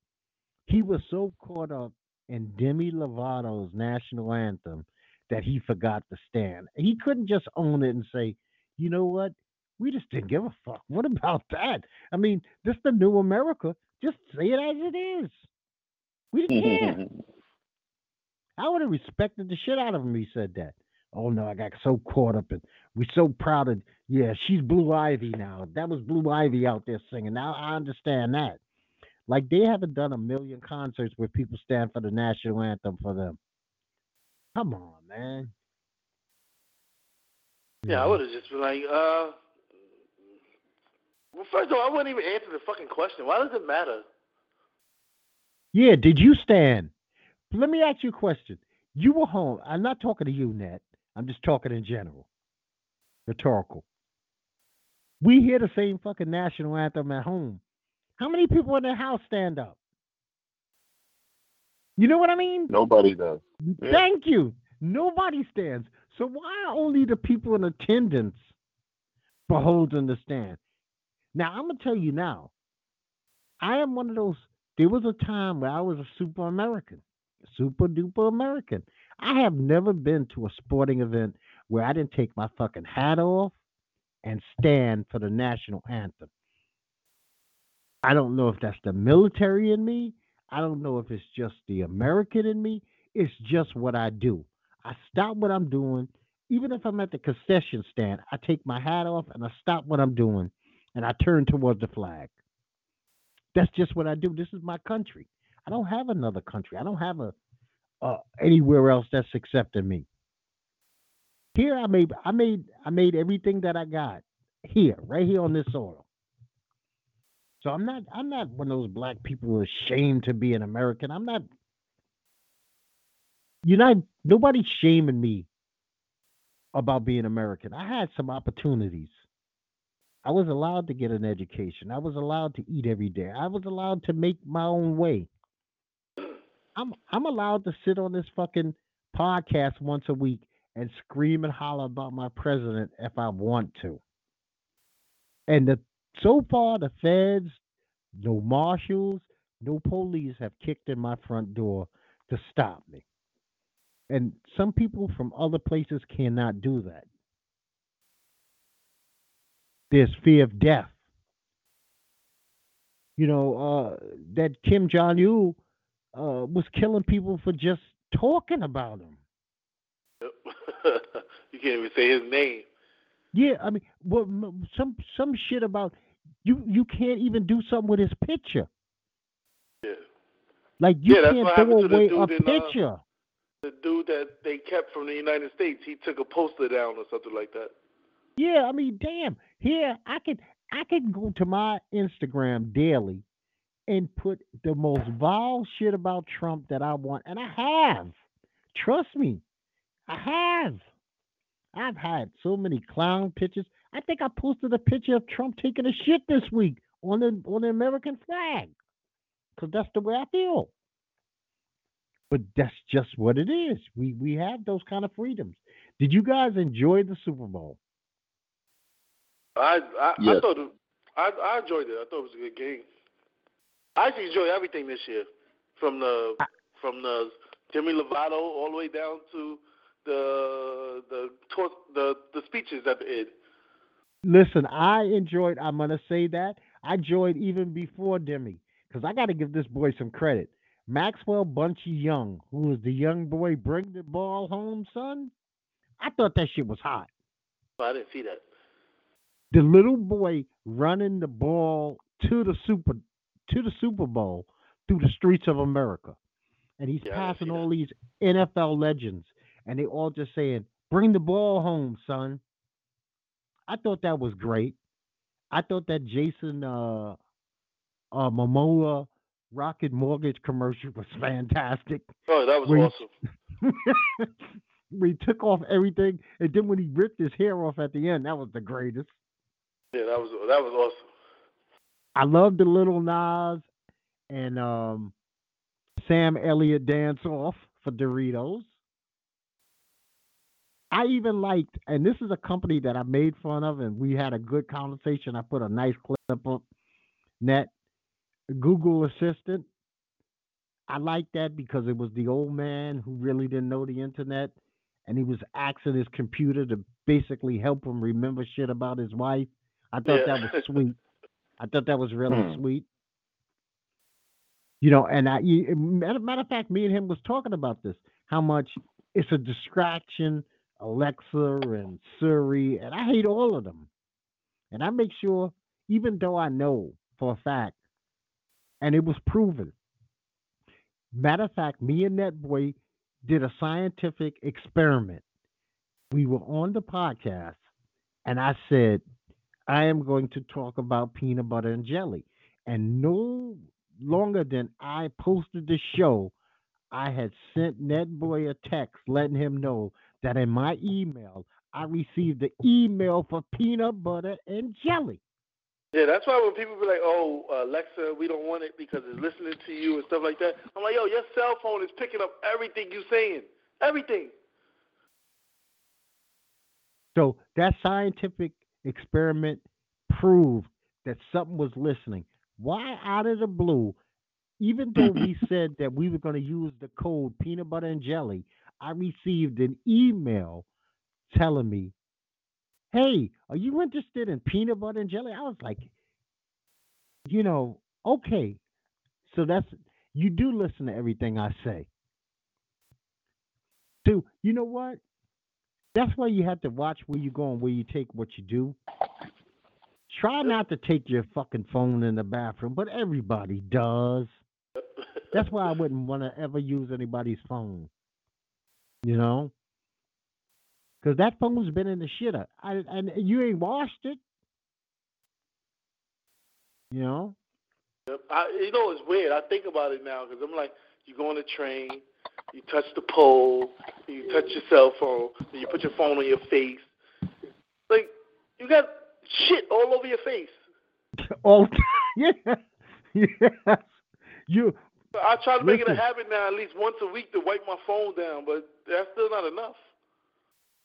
He was so caught up in Demi Lovato's national anthem that he forgot to stand. He couldn't just own it and say, you know what? We just didn't give a fuck. What about that? I mean, this the new America. Just say it as it is. We didn't care. I would have respected the shit out of him. He said that. Oh no, I got so caught up in. We're so proud of. Yeah, she's Blue Ivy now. That was Blue Ivy out there singing. Now I understand that. Like they haven't done a million concerts where people stand for the national anthem for them. Come on, man. yeah, I would have just been like, uh. Well, first of all, I wouldn't even answer the fucking question. Why does it matter? Yeah, did you stand? Let me ask you a question. You were home. I'm not talking to you, Nat. I'm just talking in general. Rhetorical. We hear the same fucking national anthem at home. How many people in the house stand up? You know what I mean? Nobody does. Yeah. Thank you. Nobody stands. So why are only the people in attendance beholding the stand? Now I'm gonna tell you now. I am one of those. There was a time where I was a super American, super duper American. I have never been to a sporting event where I didn't take my fucking hat off and stand for the national anthem. I don't know if that's the military in me. I don't know if it's just the American in me. It's just what I do. I stop what I'm doing. Even if I'm at the concession stand, I take my hat off and I stop what I'm doing and I turn towards the flag. That's just what I do. This is my country. I don't have another country. I don't have a anywhere else that's accepting me. Here I made I made I made everything that I got here, right here on this soil. I'm not I'm not one of those black people who are ashamed to be an American. I'm not you're not nobody's shaming me about being American. I had some opportunities. I was allowed to get an education. I was allowed to eat every day. I was allowed to make my own way. I'm I'm allowed to sit on this fucking podcast once a week and scream and holler about my president if I want to. And the so far the feds, no marshals, no police have kicked in my front door to stop me. And some people from other places cannot do that. There's fear of death. You know, uh, that Kim Jong Il uh, was killing people for just talking about him. you can't even say his name. Yeah, I mean, well, some some shit about you. You can't even do something with his picture. Yeah. Like you yeah, can't throw away a in, picture. Uh, the dude that they kept from the United States, he took a poster down or something like that. Yeah, I mean, damn. Here, I could I could go to my Instagram daily and put the most vile shit about Trump that I want, and I have. Trust me, I have. I've had so many clown pictures. I think I posted a picture of Trump taking a shit this week on the on the American flag, because that's the way I feel. But that's just what it is. We we have those kind of freedoms. Did you guys enjoy the Super Bowl? I I, yes. I thought it, I I enjoyed it. I thought it was a good game. I actually enjoyed everything this year, from the I, from the Demi Lovato all the way down to the the the the speeches at the end. Listen, I enjoyed. I'm gonna say that I enjoyed even before Demi because I got to give this boy some credit. Maxwell Bunchie Young, who was the young boy, bring the ball home, son. I thought that shit was hot. I didn't see that. The little boy running the ball to the super to the Super Bowl through the streets of America, and he's yeah, passing all these NFL legends and they all just saying, "Bring the ball home, son." I thought that was great. I thought that Jason uh, uh, Momoa Rocket Mortgage commercial was fantastic. Oh, that was when awesome. we took off everything, and then when he ripped his hair off at the end, that was the greatest. Yeah, that was that was awesome. I love the Lil Nas and um, Sam Elliott dance off for Doritos. I even liked, and this is a company that I made fun of, and we had a good conversation. I put a nice clip up net. Google Assistant. I like that because it was the old man who really didn't know the internet, and he was asking his computer to basically help him remember shit about his wife. I thought yeah. that was sweet. I thought that was really Hmm. sweet. You know, and I, matter, matter of fact, me and him was talking about this. How much it's a distraction Alexa and Siri, and I hate all of them. And I make sure, even though I know for a fact, and it was proven. Matter of fact, me and that boy did a scientific experiment. We were on the podcast, and I said, I am going to talk about peanut butter and jelly. And no longer than I posted the show, I had sent Netboy a text letting him know that in my email, I received the email for peanut butter and jelly. Yeah, that's why when people be like, "Oh, Alexa, we don't want it because it's listening to you and stuff like that," I'm like, "Yo, your cell phone is picking up everything you're saying, everything." So that scientific experiment proved that something was listening. Why out of the blue, even though we said that we were going to use the code peanut butter and jelly, I received an email telling me, Hey, are you interested in peanut butter and jelly? I was like, you know, okay. So that's you do listen to everything I say. So you know what? That's why you have to watch where you go and where you take what you do. Try not to take your fucking phone in the bathroom, but everybody does. That's why I wouldn't want to ever use anybody's phone. You know? Because that phone's been in the shitter. I, and you ain't washed it. You know? I, you know, it's weird. I think about it now because I'm like, you go on the train, you touch the pole, you touch your cell phone, and you put your phone on your face. Like, you got shit all over your face. Oh, yeah. Yes. You. I try to make it a habit now, at least once a week, to wipe my phone down, but that's still not enough.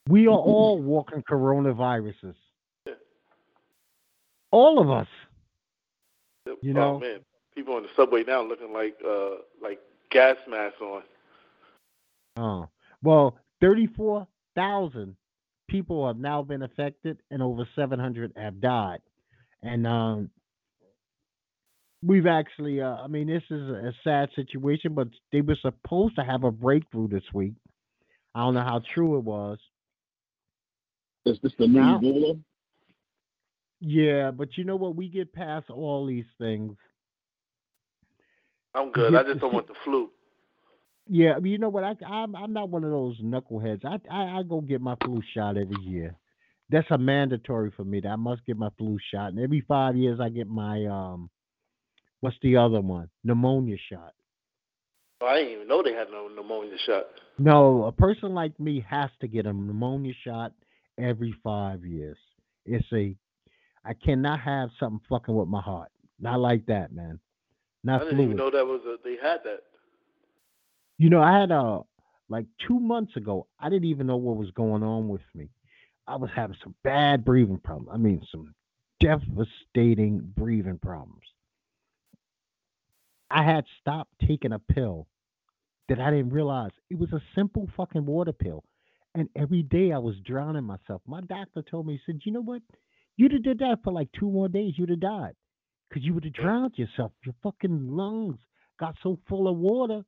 We are all walking coronaviruses. Yeah. All of us. You know? oh man, people on the subway now looking like uh like gas masks on. Oh. Well, 34,000 people have now been affected and over 700 have died. And um we've actually uh, I mean this is a, a sad situation, but they were supposed to have a breakthrough this week. I don't know how true it was. Is this the new Now- Ebola? Yeah, but you know what? We get past all these things. I'm good. Yeah, I just don't want the flu. Yeah, you know what? I, I'm I'm not one of those knuckleheads. I, I I go get my flu shot every year. That's a mandatory for me. That I must get my flu shot, and every five years I get my um, what's the other one? Pneumonia shot. Oh, I didn't even know they had no pneumonia shot. No, a person like me has to get a pneumonia shot every five years. It's a, I cannot have something fucking with my heart. Not like that, man. I Not didn't fluid. even know that was a, they had that. You know, I had a like two months ago. I didn't even know what was going on with me. I was having some bad breathing problems. I mean, some devastating breathing problems. I had stopped taking a pill that I didn't realize it was a simple fucking water pill, and every day I was drowning myself. My doctor told me, he said, "You know what? You'd have did that for like two more days. You'd have died because you would have drowned yourself. Your fucking lungs got so full of water."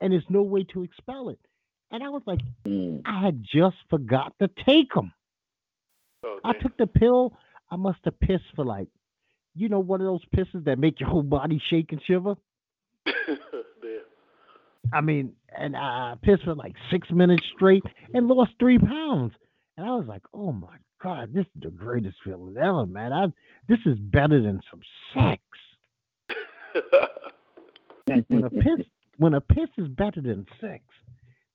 and there's no way to expel it. And I was like, Mm. I had just forgot to take them. Oh, I took the pill. I must have pissed for like, you know, one of those pisses that make your whole body shake and shiver. Damn. I mean, and I pissed for like six minutes straight and lost three pounds. And I was like, oh my god, this is the greatest feeling ever, man. I this is better than some sex. When a piss when a piss is better than sex,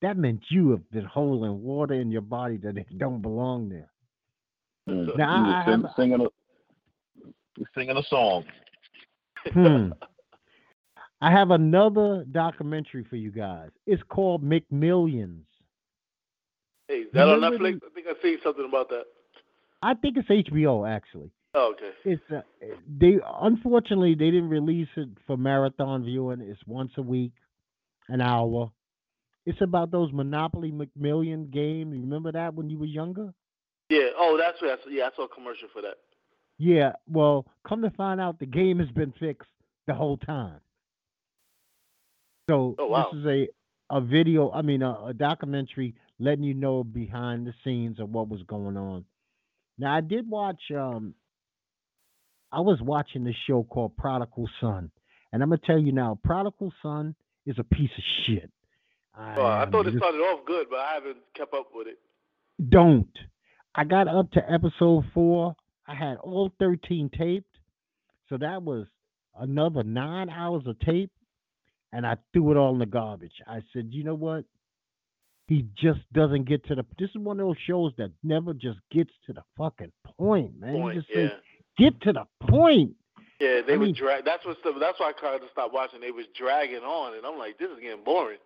that meant you have been holding water in your body that it don't belong there. Mm. Now, You I- I were sing- have- singing a you're singing a song. Hmm. I have another documentary for you guys. It's called McMillions. hey, is that on Netflix? I think I seen something about that. I think it's HBO actually. Oh, okay. It's uh, they unfortunately they didn't release it for marathon viewing. It's once a week, an hour. It's about those Monopoly McMillion game. You remember that when you were younger? Yeah. Oh, that's what. I saw. Yeah, I saw a commercial for that. Yeah. Well, come to find out, the game has been fixed the whole time. So Oh, wow. this is a a video. I mean, a, a documentary letting you know behind the scenes of what was going on. Now, I did watch. Um, I was watching this show called Prodigal Son, and I'm gonna tell you now, Prodigal Son is a piece of shit. Oh, I thought it started off good, but I haven't kept up with it. don't. I got up to episode four. I had all 13 taped. So that was another nine hours of tape. And I threw it all in the garbage. I said, you know what? He just doesn't get to the. This is one of those shows that never just gets to the fucking point, man. Point. you just Yeah. say, get to the point. Yeah, they I were mean- drag. That's what. That's why I kind to stop watching. They was dragging on, and I'm like, this is getting boring.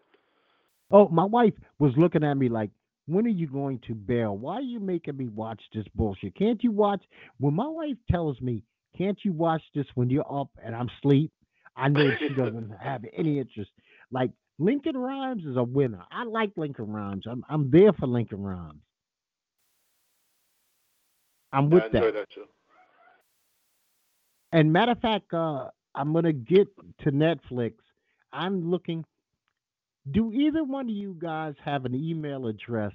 Oh, my wife was looking at me like, when are you going to bail? Why are you making me watch this bullshit? Can't you watch when my wife tells me, Can't you watch this when you're up and I'm asleep? I know she doesn't have any interest. Like Lincoln Rhymes is a winner. I like Lincoln Rhymes. I'm I'm there for Lincoln Rhymes. I'm with that. that. And matter of fact, uh, I'm gonna get to Netflix. I'm looking. Do either one of you guys have an email address?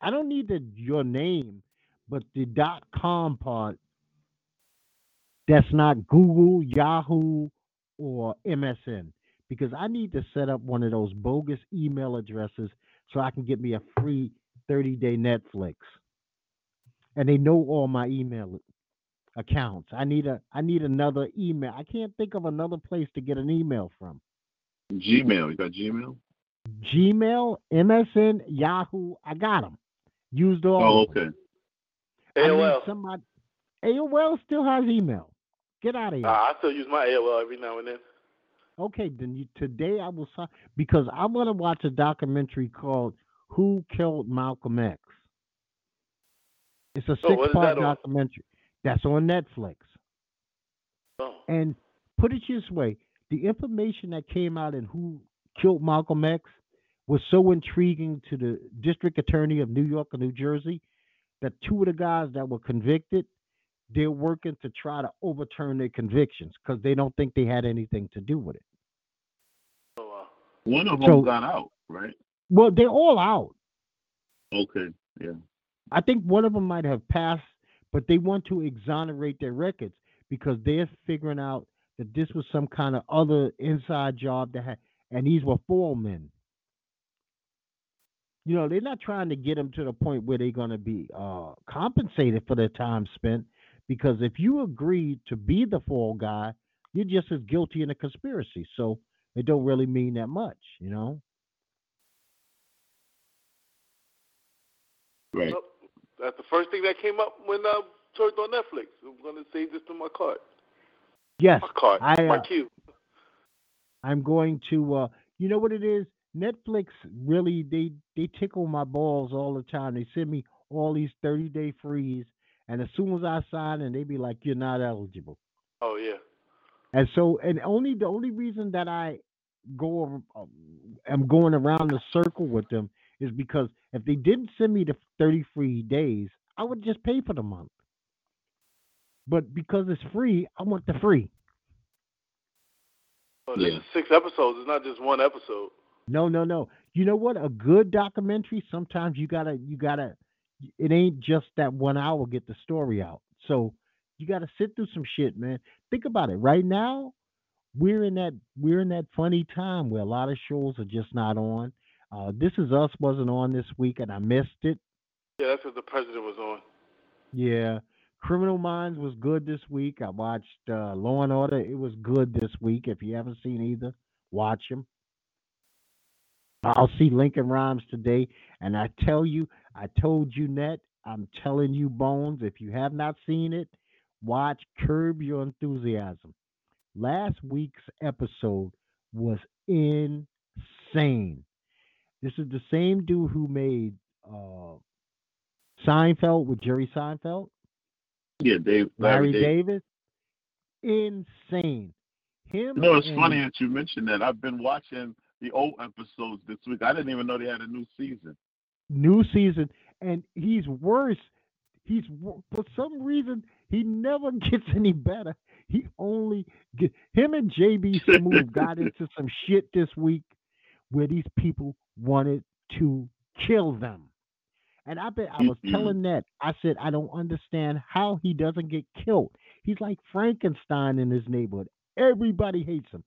I don't need the, your name, but the dot com part. That's not Google, Yahoo, or MSN because I need to set up one of those bogus email addresses so I can get me a free 30 day Netflix. And they know all my email accounts. I need a I need another email. I can't think of another place to get an email from. Gmail. You got Gmail? Gmail, MSN, Yahoo. I got them. Used all. Oh, of 'em. okay. I need AOL. somebody. AOL still has email. Get out of here. Uh, I still use my AOL every now and then. Okay, then you, today I will sign because I want to watch a documentary called "Who Killed Malcolm X." It's a Oh, what is six-part that on? documentary that's on Netflix. Oh. And put it this way: the information that came out in "Who Killed Malcolm X" was so intriguing to the district attorney of New York and New Jersey that two of the guys that were convicted, they're working to try to overturn their convictions because they don't think they had anything to do with it. Oh, wow. One of them So- got out, right? Well, they're all out. Okay. Yeah. I think one of them might have passed, but they want to exonerate their records because they're figuring out that this was some kind of other inside job that had, and these were foremen. You know, they're not trying to get them to the point where they're going to be uh, compensated for their time spent because if you agree to be the fall guy, you're just as guilty in a conspiracy. So it don't really mean that much, you know. Right. Well, that's the first thing that came up when I turned on Netflix. I'm going to save this to my cart. Yes, My cart, I, my uh, queue. I'm going to uh you know what it is? Netflix really they they tickle my balls all the time. They send me all these 30 day frees and as soon as I sign and they be like you're not eligible. Oh, yeah. And so and only the only reason that I go um, am going around the circle with them is because if they didn't send me the 30 free days, I would just pay for the month. But because it's free, I want the free. Oh, Yeah. is six episodes. It's not just one episode. No, no, no. You know what? A good documentary, sometimes you gotta you gotta it ain't just that one hour get the story out. So you gotta sit through some shit, man. Think about it. Right now, we're in that we're in that funny time where a lot of shows are just not on. Uh This Is Us wasn't on this week and I missed it. Yeah, that's what the president was on. Yeah. Criminal Minds was good this week. I watched uh, Law and Order. It was good this week. If you haven't seen either, watch them. I'll see Lincoln Rhymes today, and I tell you, I told you, Net. I'm telling you, Bones. If you have not seen it, watch Curb Your Enthusiasm. Last week's episode was insane. This is the same dude who made uh, Seinfeld with Jerry Seinfeld. Yeah, Dave. Larry Larry, David. Davis. Insane. Him. You know, it's and- funny that you mentioned that. I've been watching the old episodes this week. I didn't even know they had a new season. New season, and he's worse. He's for some reason he never gets any better. He only get him and JB Smoove got into some shit this week where these people wanted to kill them. And I bet I was Mhm. telling that I said I don't understand how he doesn't get killed. He's like Frankenstein in his neighborhood. Everybody hates him.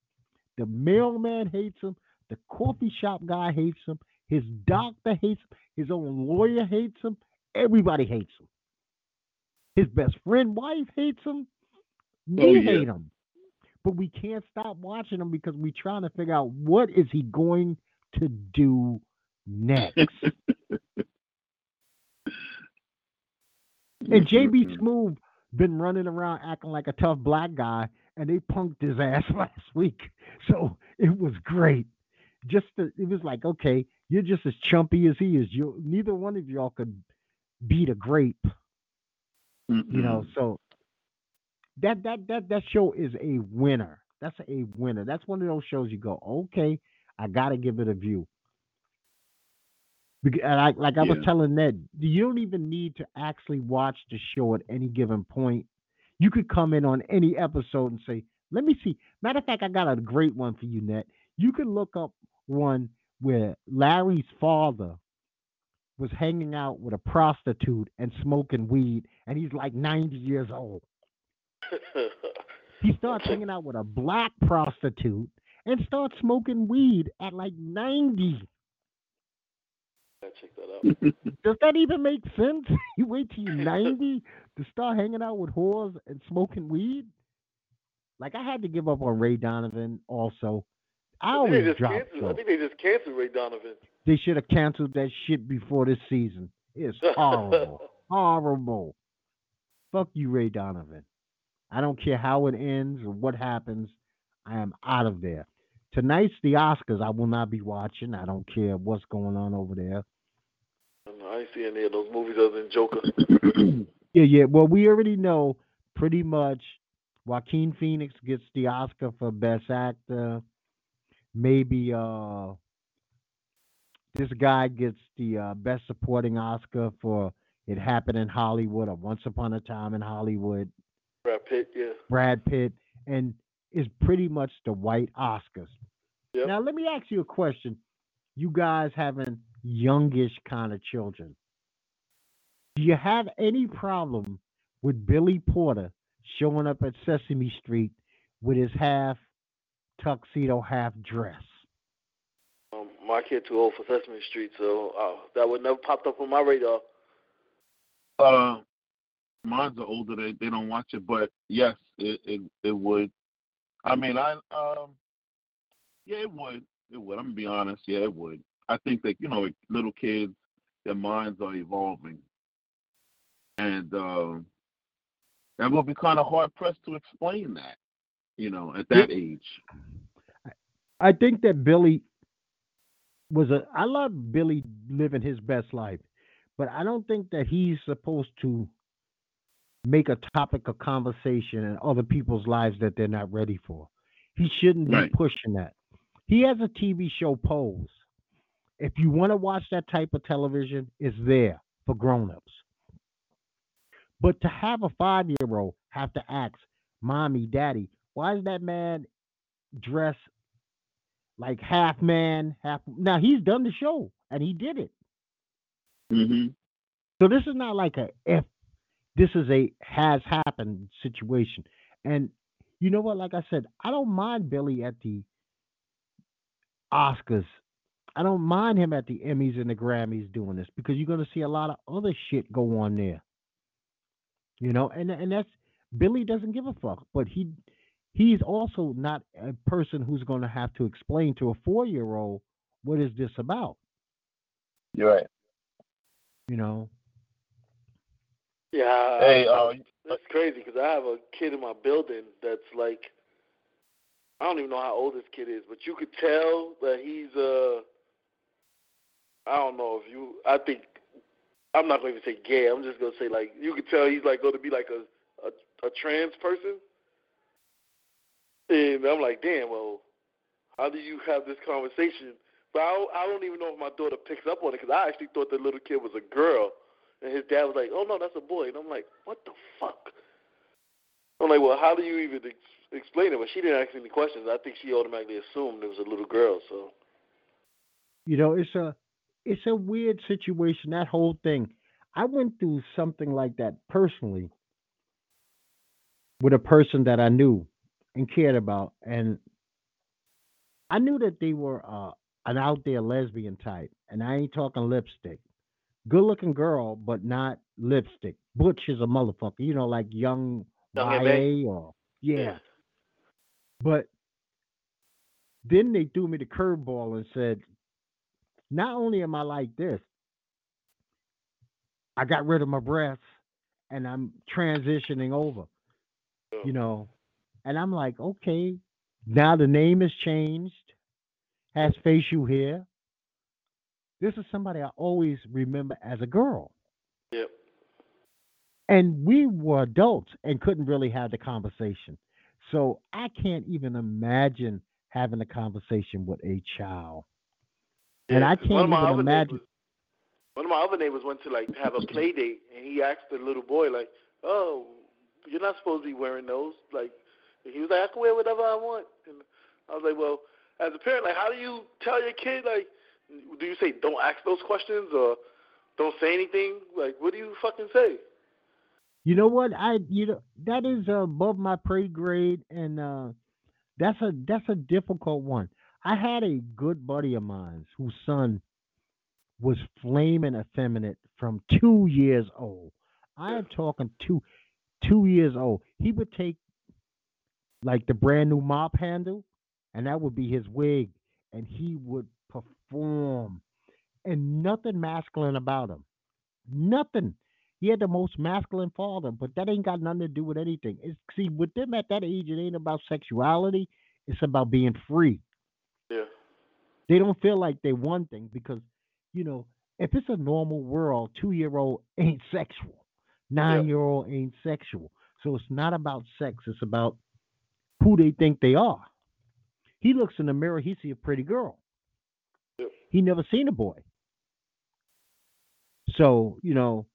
The mailman hates him. The coffee shop guy hates him. His doctor hates him. His own lawyer hates him. Everybody hates him. His best friend wife hates him. We Oh, yeah. hate him. But we can't stop watching him because we're trying to figure out what is he going to do next. And JB. Smoove been running around acting like a tough black guy, and they punked his ass last week. So it was great. Just to, it was like, okay, You're just as chumpy as he is. You neither one of y'all could beat a grape. You know, so that that that that show is a winner. That's a winner. That's one of those shows you go, okay, I gotta give it a view. Bec- and I, like I was telling Ned, you don't even need to actually watch the show at any given point. You could come in on any episode and say, "Let me see." Matter of fact, I got a great one for you, Ned. You could look up one where Larry's father was hanging out with a prostitute and smoking weed, and he's like 90 years old. He starts hanging out with a black prostitute and starts smoking weed at like 90. I check that out. Does that even make sense? You wait till you're 90 to start hanging out with whores and smoking weed? Like, I had to give up on Ray Donovan also. I always they just drop canceled. I think they just canceled Ray Donovan. They should have canceled that shit before this season. It's horrible. horrible. Fuck you, Ray Donovan. I don't care how it ends or what happens. I am out of there. Tonight's the Oscars. I will not be watching. I don't care what's going on over there. I ain't seen any of those movies other than Joker. Yeah, yeah. Well, we already know pretty much Joaquin Phoenix gets the Oscar for Best Actor. Maybe uh this guy gets the uh, Best Supporting Oscar for It Happened in Hollywood or Once Upon a Time in Hollywood. Brad Pitt, yeah. Brad Pitt, and is pretty much the white Oscars. Yep. Now, let me ask you a question. You guys having youngish kind of children, do you have any problem with Billy Porter showing up at Sesame Street with his half tuxedo, half dress? Um, my kid too old for Sesame Street, so uh, that would never popped up on my radar. Uh, mine's are older. They they don't watch it, but yes, it it, it would. I mean, I um, yeah, it would. It would. I'm gonna be honest. Yeah, it would. I think that you know, little kids, their minds are evolving, and um, that will be kind of hard pressed to explain that. You know, at that age. I think that Billy was a. I love Billy living his best life, but I don't think that he's supposed to make a topic of conversation in other people's lives that they're not ready for. He shouldn't be Right. pushing that. He has a TV show Pose. If you want to watch that type of television, it's there for grown-ups. But to have a five-year-old have to ask mommy, daddy, why is that man dressed like half man, half. Now he's done the show and he did it. hmm So this is not like a if. This is a has happened situation. And you know what? Like I said, I don't mind Billy at the Oscars. I don't mind him at the Emmys and the Grammys doing this because you're going to see a lot of other shit go on there. You know, and and that's Billy doesn't give a fuck, but he he's also not a person who's going to have to explain to a four year old what is this about. You're right. You know, Yeah. Hey, uh, That's crazy because I have a kid in my building that's like, I don't even know how old this kid is, but you could tell that he's uh, I don't know if you, I think, I'm not going to say gay. I'm just going to say like you could tell he's like going to be like a a, a trans person, and I'm like, damn, well, how do you have this conversation? But I don't, I don't even know if my daughter picks up on it because I actually thought the little kid was a girl. And his dad was like, "Oh no, that's a boy." And I'm like, "What the fuck?" I'm like, "Well, how do you even ex- explain it?" But she didn't ask any questions. I think she automatically assumed it was a little girl. So you know, it's a it's a weird situation. That whole thing. I went through something like that personally with a person that I knew and cared about, and I knew that they were uh, an out there lesbian type, and I ain't talking lipstick. Good looking girl, but not lipstick. Butch is a motherfucker, you know, like young? YA or yeah. But then they threw me the curveball and said, not only am I like this, I got rid of my breasts and I'm transitioning over, Yeah. you know. And I'm like, okay, now the name has changed, has facial hair. this is somebody I always remember as a girl. Yep. And we were adults and couldn't really have the conversation. So I can't even imagine having a conversation with a child. And Yeah, I one of can't even imagine. one of my other neighbors went to like have a play date, and he asked the little boy like, "Oh, you're not supposed to be wearing those." Like, and he was like, "I can wear whatever I want." And I was like, "Well, as a parent, like, how do you tell your kid like, do you say don't ask those questions or don't say anything? Like, what do you fucking say?" You know what? I you know that is above my pay grade, and uh, that's a that's a difficult one. I had a good buddy of mine whose son was flaming effeminate from two years old. I am talking two two years old. He would take like the brand new mop handle, and that would be his wig, and he would perform, and nothing masculine about him. Nothing. He had the most masculine father, but that ain't got nothing to do with anything. It's, see, with them at that age, it ain't about sexuality. It's about being free. Yeah. They don't feel like they one thing because, you know, if it's a normal world, two year old ain't sexual, nine year old ain't sexual. So it's not about sex. It's about who they think they are. He looks in the mirror, he see a pretty girl. He never seen a boy. So, you know,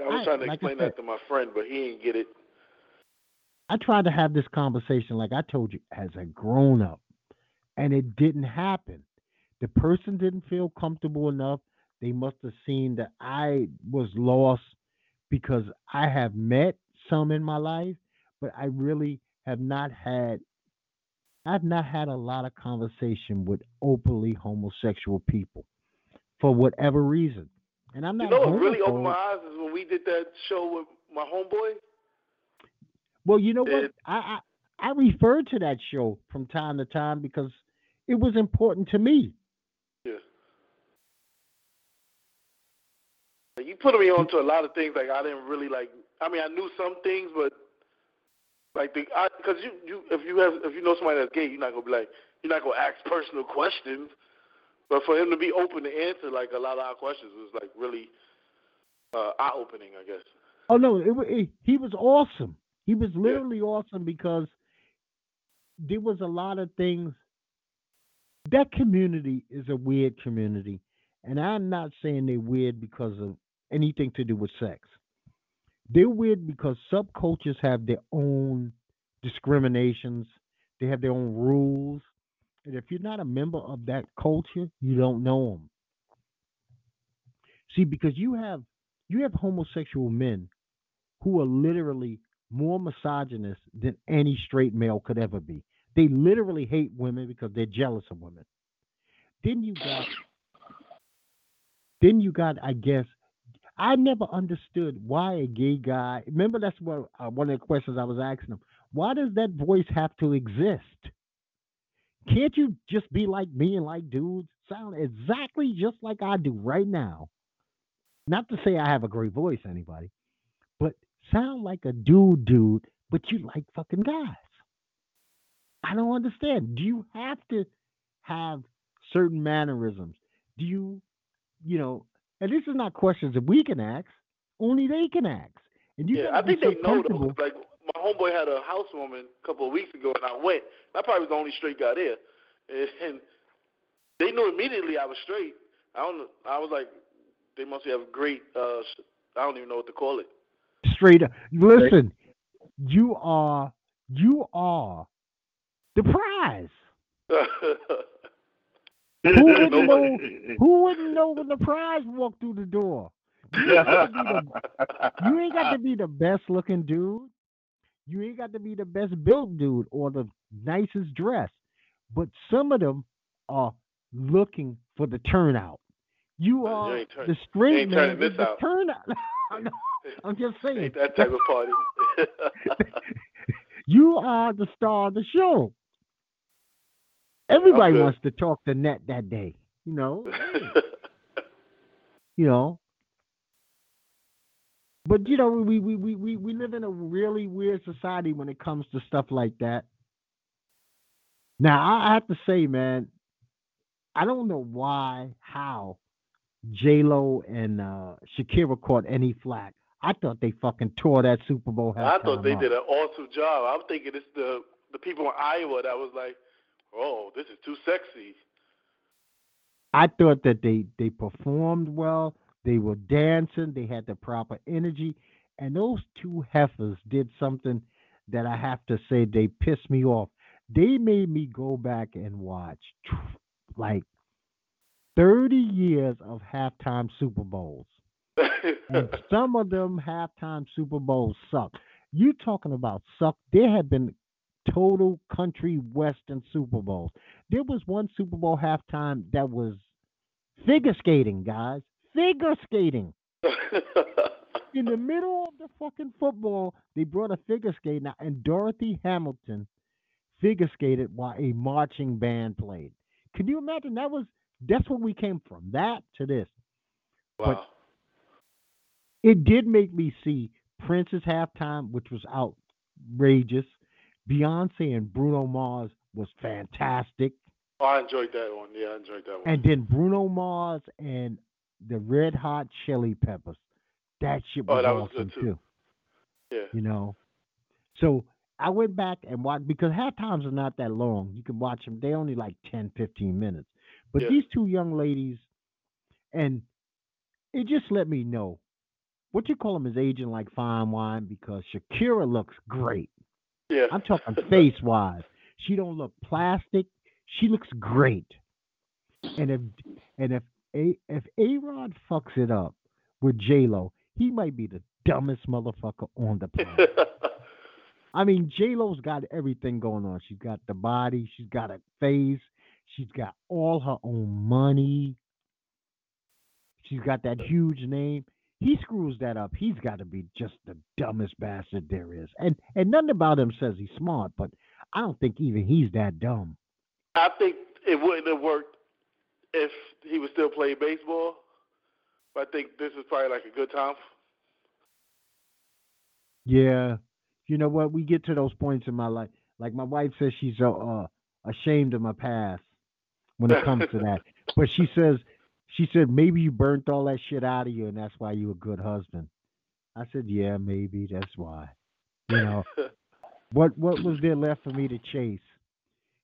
I was I- trying to like explain said- that to my friend, but he didn't get it. I tried to have this conversation, like I told you, as a grown up, and it didn't happen. The person didn't feel comfortable enough. They must have seen that I was lost because I have met some in my life, but I really have not had. I've not had a lot of conversation with openly homosexual people for whatever reason, and I'm not. You know what really opened my eyes is when we did that show with my homeboy. Well, you know what? I, I I refer to that show from time to time because it was important to me. Yeah. You put me on to a lot of things like I didn't really like. I mean, I knew some things, but like the because you you if you have if you know somebody that's gay, you're not gonna be like you're not gonna ask personal questions. But for him to be open to answer like a lot of our questions was like really uh, eye opening, I guess. Oh no, it, it, he was awesome. He was literally awesome because there was a lot of things. That community is a weird community, and I'm not saying they're weird because of anything to do with sex. They're weird because subcultures have their own discriminations. They have their own rules, and if you're not a member of that culture, you don't know them. See, because you have you have homosexual men who are literally more misogynist than any straight male could ever be. They literally hate women because they're jealous of women. Then you got, then you got, I guess, I never understood why a gay guy. Remember, that's what uh, one of the questions I was asking him. Why does that voice have to exist? Can't you just be like me and like dudes? Sound exactly just like I do right now. Not to say I have a great voice, anybody, but sound like a dude, dude, but you like fucking guys. I don't understand. Do you have to have certain mannerisms? Do you, you know, and this is not questions that we can ask, only they can ask. And you yeah, I think they know though. Like my homeboy had a housewarming a couple of weeks ago, and I went. I probably was the only straight guy there, and they knew immediately I was straight. I don't. I was like, they must have a great. Uh, I don't even know what to call it. Straight up. Listen, you are you are the prize. Who wouldn't know? Who wouldn't know when the prize walked through the door? You ain't got to be the you ain't got to be the best looking dude. You ain't got to be the best built dude or the nicest dressed. But some of them are looking for the turnout. You You are ain't turn- the straight man turning this the out. turnout. I'm just saying. Ain't that type of party. You are the star of the show. Everybody wants to talk to Net that day. You know, you know. But you know, we, we, we, we, we live in a really weird society when it comes to stuff like that. Now I I have to say, man, I don't know why, how, J Lo and uh, Shakira caught any flack. I thought they fucking tore that Super Bowl. I thought they up. did an awesome job. I'm thinking it's the the people in Iowa that was like, "Oh, this is too sexy." I thought that they they performed well. They were dancing. They had the proper energy, and those two heifers did something that I have to say they pissed me off. They made me go back and watch like 30 years of halftime Super Bowls. and some of them halftime Super Bowls suck. You talking about suck? There have been total country western Super Bowls. There was one Super Bowl halftime that was figure skating, guys. Figure skating. In the middle of the fucking football, they brought a figure skate out, and Dorothy Hamilton figure skated while a marching band played. Can you imagine? That was that's where we came from. That to this. Wow. But it did make me see Prince's halftime, which was outrageous. Beyonce and Bruno Mars was fantastic. Oh, I enjoyed that one. Yeah, I enjoyed that one. And then Bruno Mars and the Red Hot Chili Peppers. That shit oh, was, oh, that was awesome good too. Yeah. You know. So I went back and watched because half times are not that long. You can watch them. They only like 10, 15 minutes. But Yeah. these two young ladies, and it just let me know what you call them is aging like fine wine because Shakira looks great. Yeah. I'm talking face wise. She don't look plastic. She looks great. And if and if a if A Rod fucks it up with J Lo, he might be the dumbest motherfucker on the planet. I mean, J Lo's got everything going on. She's got the body, she's got a face, she's got all her own money, she's got that huge name. He screws that up. He's got to be just the dumbest bastard there is. And and nothing about him says he's smart, but I don't think even he's that dumb. I think it wouldn't have worked if he was still playing baseball. But I think this is probably like a good time. Yeah, you know what? We get to those points in my life. Like my wife says, she's uh, uh, ashamed of my past when it comes to that. But she says, she said maybe you burnt all that shit out of you, and that's why you a good husband. I said, yeah, maybe that's why. You know, what what was there left for me to chase?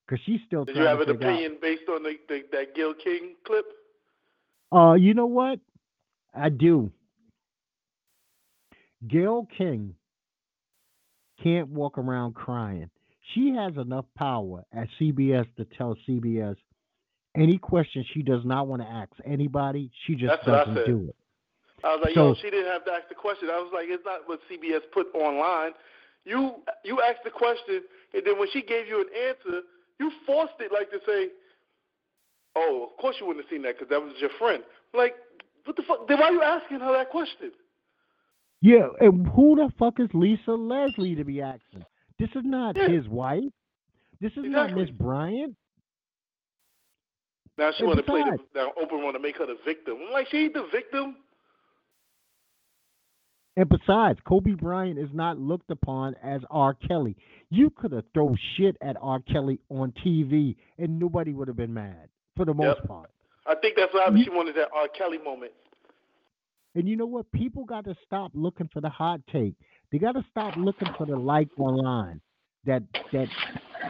Because she's still Did you have an figure out- opinion based on the, the that Gayle King clip? Uh, you know what? I do. Gayle King can't walk around crying. She has enough power at CBS to tell CBS any question she does not want to ask anybody. She just That's doesn't do it. I was like, yo, she didn't have to ask the question. I was like, it's not what CBS put online. You you asked the question, and then when she gave you an answer, you forced it like to say, oh, of course you wouldn't have seen that because that was your friend. Like, what the fuck? Then why are you asking her that question? Yeah, and who the fuck is Lisa Leslie to be asking? This is not Yeah. his wife. This is not Miss Bryant. Now she want to play the now Oprah want to make her the victim. I'm like, she ain't the victim. And besides, Kobe Bryant is not looked upon as R. Kelly. You could have thrown shit at R. Kelly on TV and nobody would have been mad for the most Yep. part. I think that's why. You- She wanted that R. Kelly moment. And you know what? People got to stop looking for the hot take. They got to stop looking for the like online. That that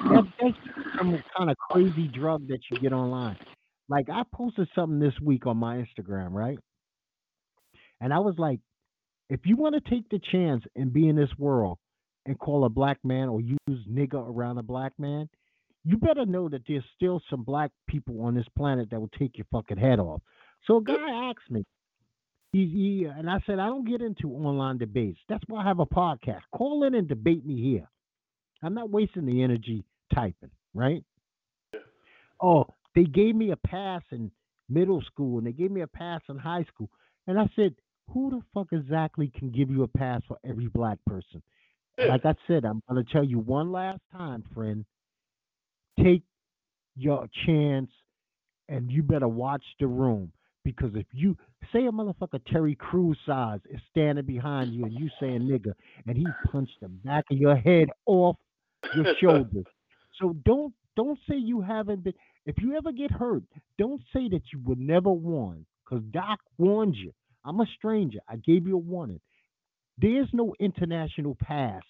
that that's some kind of crazy drug that you get online. Like I posted something this week on my Instagram, right? And I was like, if you want to take the chance and be in this world and call a black man or use nigger around a black man, you better know that there's still some black people on this planet that will take your fucking head off. So a guy asked me, he, he and I said I don't get into online debates. That's why I have a podcast. Call in and debate me here. I'm not wasting the energy typing, right? Oh, they gave me a pass in middle school and they gave me a pass in high school. And I said, who the fuck exactly can give you a pass for every black person? Like I said, I'm going to tell you one last time, friend. Take your chance and you better watch the room. Because if you say a motherfucker Terry Crews size is standing behind you and you saying nigga and he punched the back of your head off your shoulders. So don't don't say you haven't been if you ever get hurt, don't say that you would never won. because Doc warned you. I'm a stranger. I gave you a warning. There's no international pass.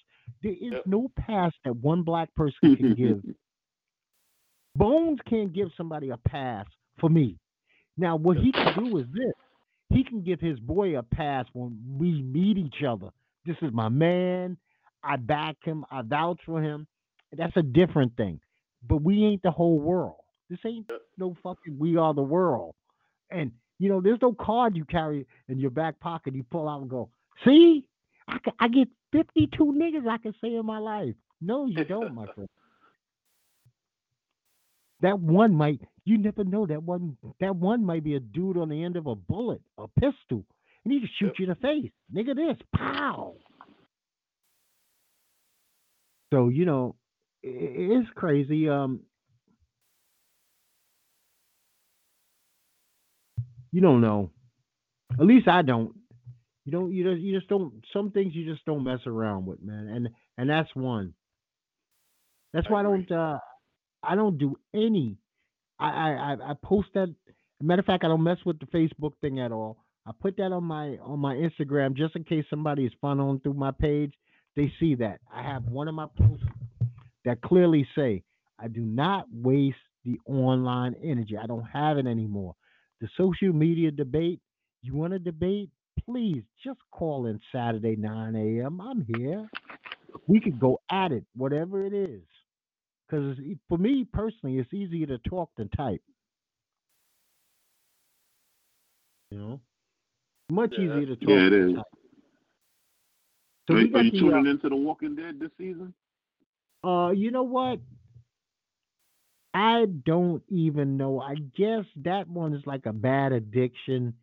There is Yep. no pass that one black person can give. Bones can't give somebody a pass for me. Now, what he can do is this. He can give his boy a pass when we meet each other. This is my man. I back him. I vouch for him. That's a different thing. But we ain't the whole world. This ain't no fucking we are the world. And you know, there's no card you carry in your back pocket. You pull out and go, see, I, ca- I get 52 niggas I can say in my life. No, you don't, my friend. That one might, you never know. That one, that one might be a dude on the end of a bullet, a pistol, and he just shoot Yep. you in the face. Nigga, this, pow. So you know, i- i- it's crazy. Um, you don't know. At least I don't. You don't. You just. You just don't. Some things you just don't mess around with, man. And and that's one. That's why I don't. Uh, I don't do any. I I I- I post that. Matter of fact, I don't mess with the Facebook thing at all. I put that on my on my Instagram just in case somebody is funneling through my page. They see that I have one of my posts that clearly say I do not waste the online energy. I don't have it anymore. The social media debate. You want to debate? Please just call in Saturday 9 a.m. I'm here. We could go at it, whatever it is. Because for me personally, it's easier to talk than type. You know, much Yeah, easier to talk. Yeah, it than is. type. So are, are you the. tuning into The Walking Dead this season? Uh, uh, you know what? I don't even know. I guess that one is like a bad addiction.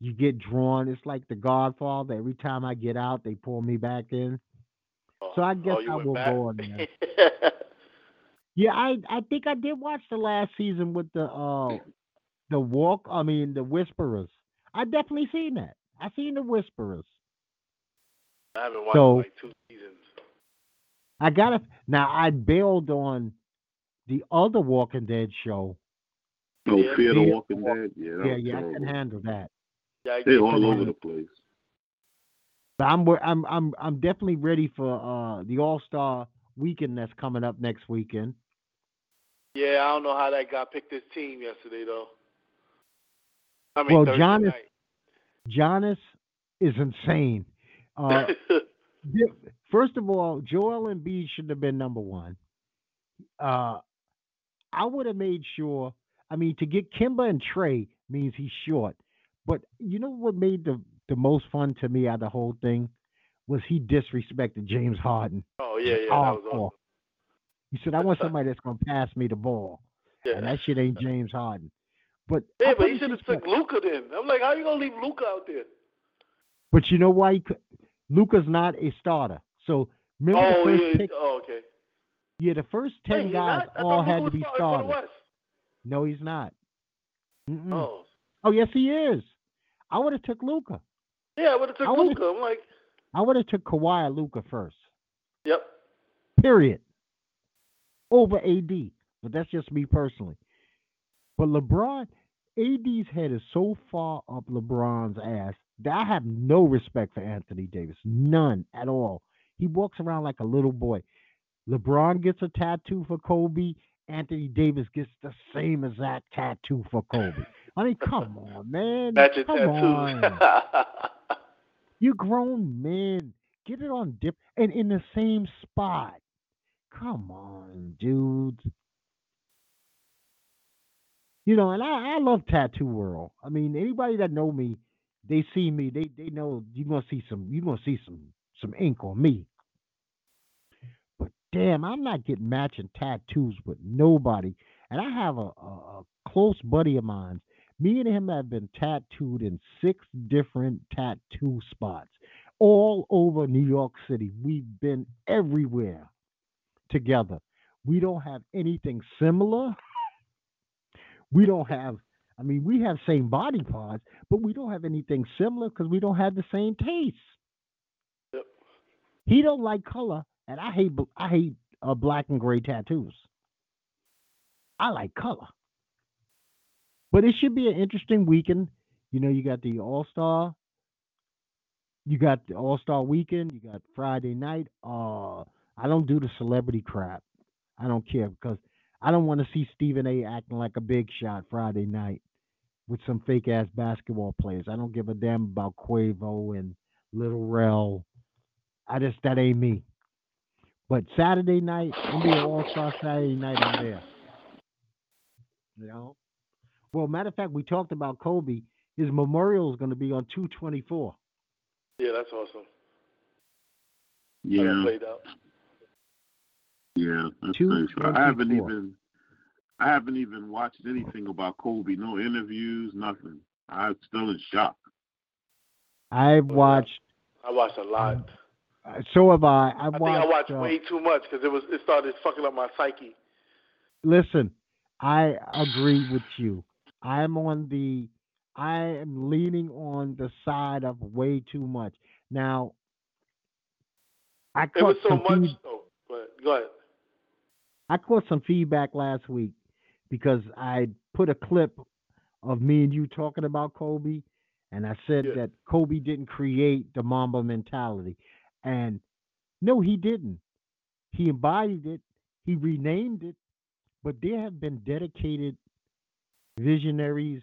You get drawn. It's like The Godfather. Every time I get out, they pull me back in. So I guess oh, I will back? go on there. Yeah, I I think I did watch the last season with the uh the walk. I mean the Whisperers. I definitely seen that. I seen the Whisperers. I haven't watched So- like two seasons. I gotta now. I bailed on the other Walking Dead show. Oh, Yeah. Fear the Yeah. Walking Dead. Yeah, that Yeah, was yeah, I can handle that. Yeah, They're all over the place. But I'm I'm I'm I'm definitely ready for uh the All Star weekend that's coming up next weekend. Yeah, I don't know how that guy picked his team yesterday though. I mean, Well, Thursday Giannis- night. Giannis is insane. Uh, First of all, Joel and Embiid should have been number one. Uh, I would have made sure. I mean, to get Kemba and Trae means he's short. But you know what made the the most fun to me out of the whole thing was he disrespected James Harden. oh yeah, yeah, that was awesome. He said, "I want somebody that's gonna pass me the ball," Yeah, and that shit ain't James Harden. But I yeah, but he should have took Luka then. I'm like, how you gonna leave Luka out there? But you know why? Luka's not a starter. So remember the oh first yeah, pick? oh okay. Yeah, the first ten he guys? All had to be starters. No, he's not. Mm-mm. Oh. Oh, yes, he is. I would have took Luka. yeah, I would have took Luka. I'm like, I would have took Kawhi or Luka first. yep. Period. Over AD, but that's just me personally. But LeBron, AD's head is so far up LeBron's ass that I have no respect for Anthony Davis. None at all. He walks around like a little boy. LeBron gets a tattoo for Kobe. Anthony Davis gets the same exact tattoo for Kobe. I mean, come on, man. That's come on. You grown men. Get it on dip and in the same spot. Come on, dude. You know, and I, I love Tattoo World. I mean, anybody that know me, they see me, they they know you're gonna see some you're gonna see some some ink on me. Damn, I'm not getting matching tattoos with nobody. And I have a, a, a close buddy of mine. Me and him have been tattooed in six different tattoo spots all over New York City. We've been everywhere together. We don't have anything similar. We don't have, I mean, we have same body parts, but we don't have anything similar because we don't have the same taste. Yep. He don't like color, and I hate I hate uh, black and gray tattoos. I like color. But it should be an interesting weekend. You know, you got the All Star. You got the All Star Weekend. You got Friday night. Uh, I don't do the celebrity crap. I don't care because I don't want to see Stephen A. acting like a big shot Friday night with some fake ass basketball players. I don't give a damn about Quavo and Lil Rel. I just that ain't me. But Saturday night, NBA All Star Saturday night, I'm there. You know. Well, matter of fact, we talked about Kobe. His memorial is going to be on 224. Yeah, that's awesome. Yeah. Played out. Yeah, that's nice. I haven't even I haven't even watched anything about Kobe. No interviews, nothing. I'm still in shock. I've watched. I watched a lot. Uh, So have I. I I think. I watched uh, way too much because it was it started fucking up my psyche. listen, I agree with you. I'm on the I am leaning on the side of way too much. Now I It caught was so some much. feed- Oh, but go ahead. I caught some feedback last week because I put a clip of me and you talking about Kobe and I said Yeah. that Kobe didn't create the Mamba mentality. And no, he didn't. He embodied it, he renamed it, but there have been dedicated visionaries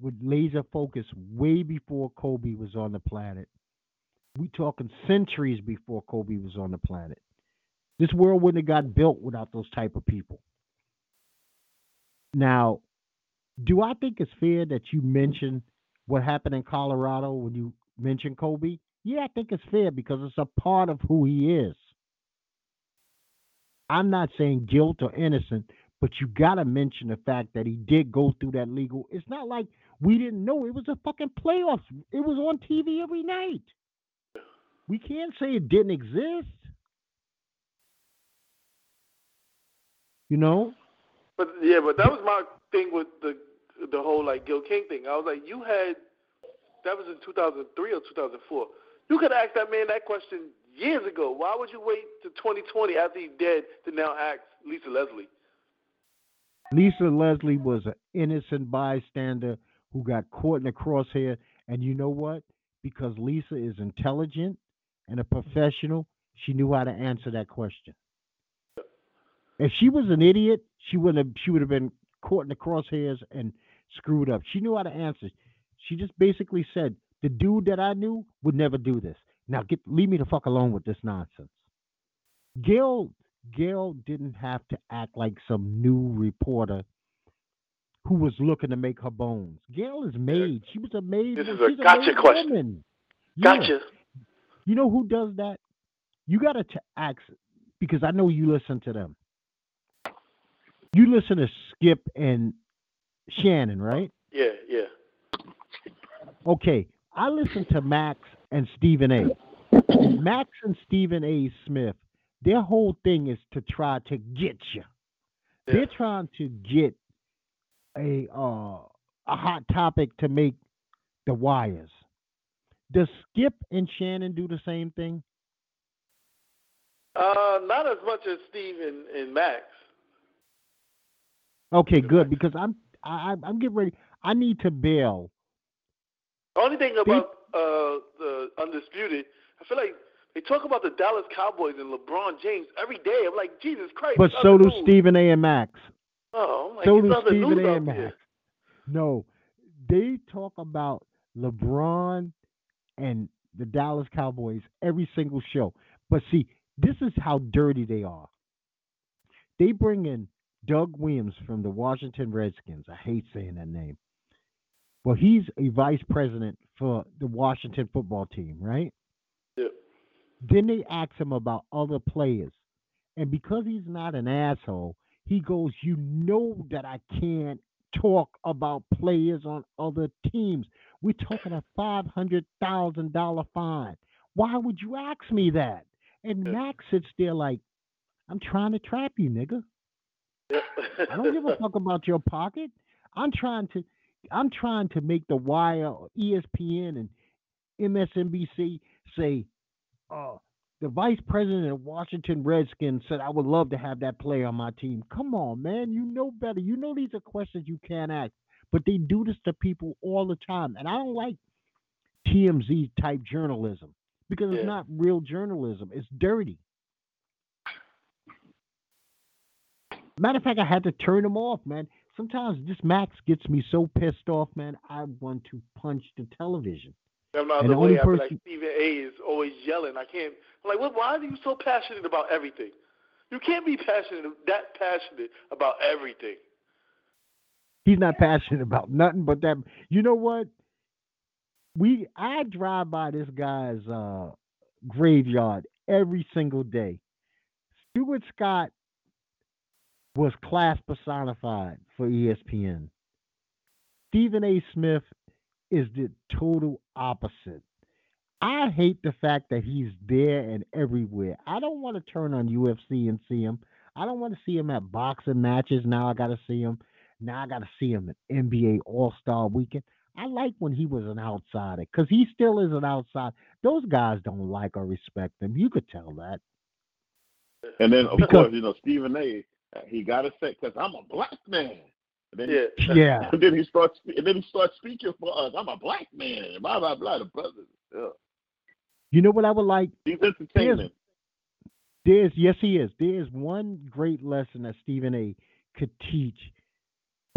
with laser focus way before Kobe was on the planet. We talking centuries before Kobe was on the planet. This world wouldn't have got built without those type of people. Now, do I think it's fair that you mention what happened in Colorado when you mentioned Kobe? Yeah, I think it's fair because it's a part of who he is. I'm not saying guilt or innocent, but you got to mention the fact that he did go through that legal. It's not like we didn't know it was a fucking playoffs. It was on TV every night. We can't say it didn't exist. You know? But yeah, but that was my thing with the the whole like Gayle King thing. I was like, you had that was in 2003 or 2004. You could ask that man that question years ago. Why would you wait to 2020 after he's dead to now ask Lisa Leslie? Lisa Leslie was an innocent bystander who got caught in the crosshair. And you know what? Because Lisa is intelligent and a professional, she knew how to answer that question. If she was an idiot, she wouldn't have she would have been caught in the crosshairs and screwed up. She knew how to answer. She just basically said, the dude that I knew would never do this. Now get leave me the fuck alone with this nonsense. Gayle Gayle didn't have to act like some new reporter who was looking to make her bones. Gayle is made. She was a maid. This is a gotcha made question. woman. Yeah. Gotcha. You know who does that? You got to ask because I know you listen to them. You listen to Skip and Shannon, right? Yeah, yeah. Okay, I listen to Max and Stephen A. Max and Stephen A. Smith, their whole thing is to try to get you. yeah. They're trying to get a uh, a hot topic to make the wires. Does Skip and Shannon do the same thing? Uh, not as much as Steve and, and Max. Okay, good because I'm I, I'm- I'm getting ready. I need to bail. The only thing about uh, the undisputed, I feel like they talk about the Dallas Cowboys and LeBron James every day. I'm like, Jesus Christ. But so do news. Stephen A. and Max. Oh, like, so do Stephen A. and. Max. No, they talk about LeBron and the Dallas Cowboys every single show. But see, this is how dirty they are. They bring in Doug Williams from the Washington Redskins. I hate saying that name. Well, he's a vice president for the Washington football team, right? Yeah. Then they ask him about other players. And because he's not an asshole, he goes, You know that I can't talk about players on other teams. We're talking a $500,000 fine. Why would you ask me that? And. Max sits there like, I'm trying to trap you, nigga. I don't give a fuck about your pocket. I'm trying to I'm trying to make the wire ESPN and MSNBC say, uh, the vice president of Washington Redskins said I would love to have that player on my team. Come on, man. You know better. You know these are questions you can't ask. But they do this to people all the time. And I don't like TMZ type journalism because it's not real journalism. It's dirty. Matter of fact, I had to turn them off, man. Sometimes this Max gets me so pissed off, man. I want to punch the television. I'm not And the way I be like person- Stephen A is always yelling. I can't. I'm like, what? Why are you so passionate about everything? You can't be passionate that passionate about everything. He's not passionate about nothing but that. You know what? We I drive by this guy's uh, graveyard every single day. Stuart Scott was class personified for ESPN. Stephen A. Smith is the total opposite. I hate the fact that he's there and everywhere. I don't want to turn on UFC and see him. I don't want to see him at boxing matches. Now I got to see him. Now I got to see him at NBA All Star Weekend. I like when he was an outsider because he still is an outsider. Those guys don't like or respect him. You could tell that. And then, of Because- course, you know, Stephen A. Uh, he got to say, because I'm a black man. And then, Yeah. Yeah. and then he starts, and then he starts speaking for us. I'm a black man. Blah blah blah. The brother, yeah. You know what I would like? he's entertaining. There's yes, he is. There's one great lesson that Stephen A. could teach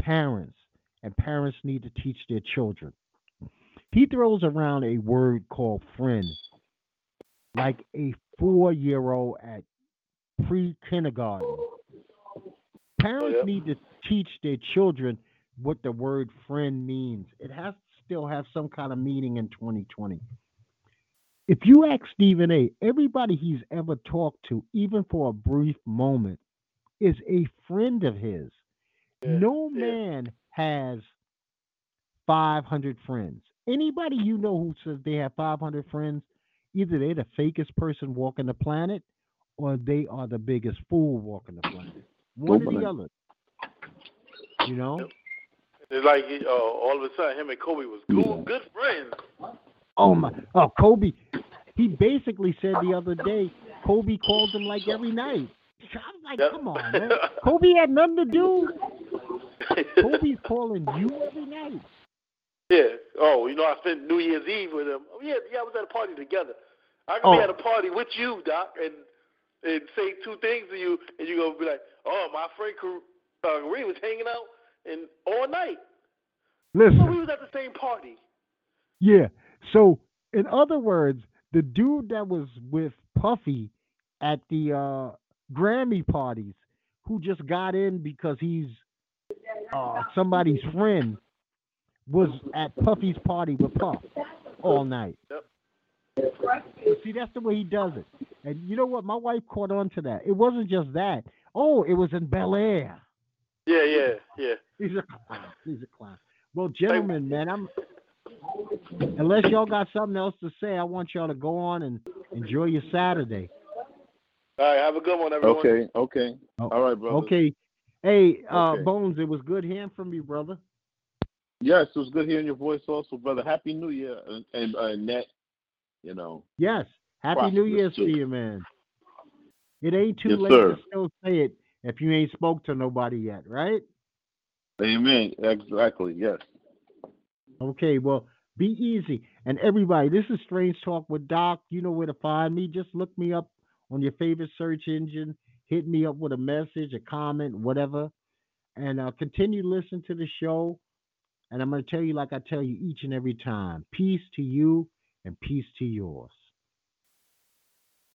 parents, and parents need to teach their children. He throws around a word called friend, like a four-year-old at pre-kindergarten. Parents yeah. need to teach their children what the word friend means. It has to still have some kind of meaning in 2020 if you ask Stephen A, everybody he's ever talked to, even for a brief moment, is a friend of his. Yeah, no yeah. man has 500 friends. Anybody you know who says they have 500 friends, either they're the fakest person walking the planet or they are the biggest fool walking the planet. One or the Nobody. other. You know? It's like uh, all of a sudden him and Kobe was good, good friends. Oh my! Oh, Kobe. He basically said the other day, Kobe called him like every night. I'm like, Yep. come on, man. Kobe had nothing to do. Kobe's calling you every night. yeah. Oh, you know, I spent New Year's Eve with him. Oh, yeah, yeah, I was at a party together. I could Oh. be at a party with you, Doc, and and say two things to you, and you gonna be like, "Oh, my friend uh, Kareem was hanging out and all night. Listen, So we was at the same party." yeah. So, in other words, the dude that was with Puffy at the uh, Grammy parties, who just got in because he's uh, somebody's friend, was at Puffy's party with Puff all night. Yep. But see, that's the way he does it. And you know what? My wife caught on to that. It wasn't just that. Oh, it was in Bel Air. Yeah, yeah, yeah. He's a clown. He's a clown. Well, gentlemen, man, I'm. Unless y'all got something else to say, I want y'all to go on and enjoy your Saturday. All right, have a good one, everyone. Okay, okay. Oh, All right, brother. Okay. Hey, uh, Okay. Bones, it was good hearing from you, brother. Yes, it was good hearing your voice also, brother. Happy New Year, and, and uh, Nat, you know. Yes. Happy New Year's to you, man. It ain't too Yes, late sir. to still say it if you ain't spoke to nobody yet, right? Amen. Exactly. Yes. Okay, well, be easy. And everybody, this is Strange Talk with Doc. You know where to find me. Just look me up on your favorite search engine. Hit me up with a message, a comment, whatever. And uh, continue to listen to the show. And I'm going to tell you, like I tell you each and every time peace to you and peace to yours.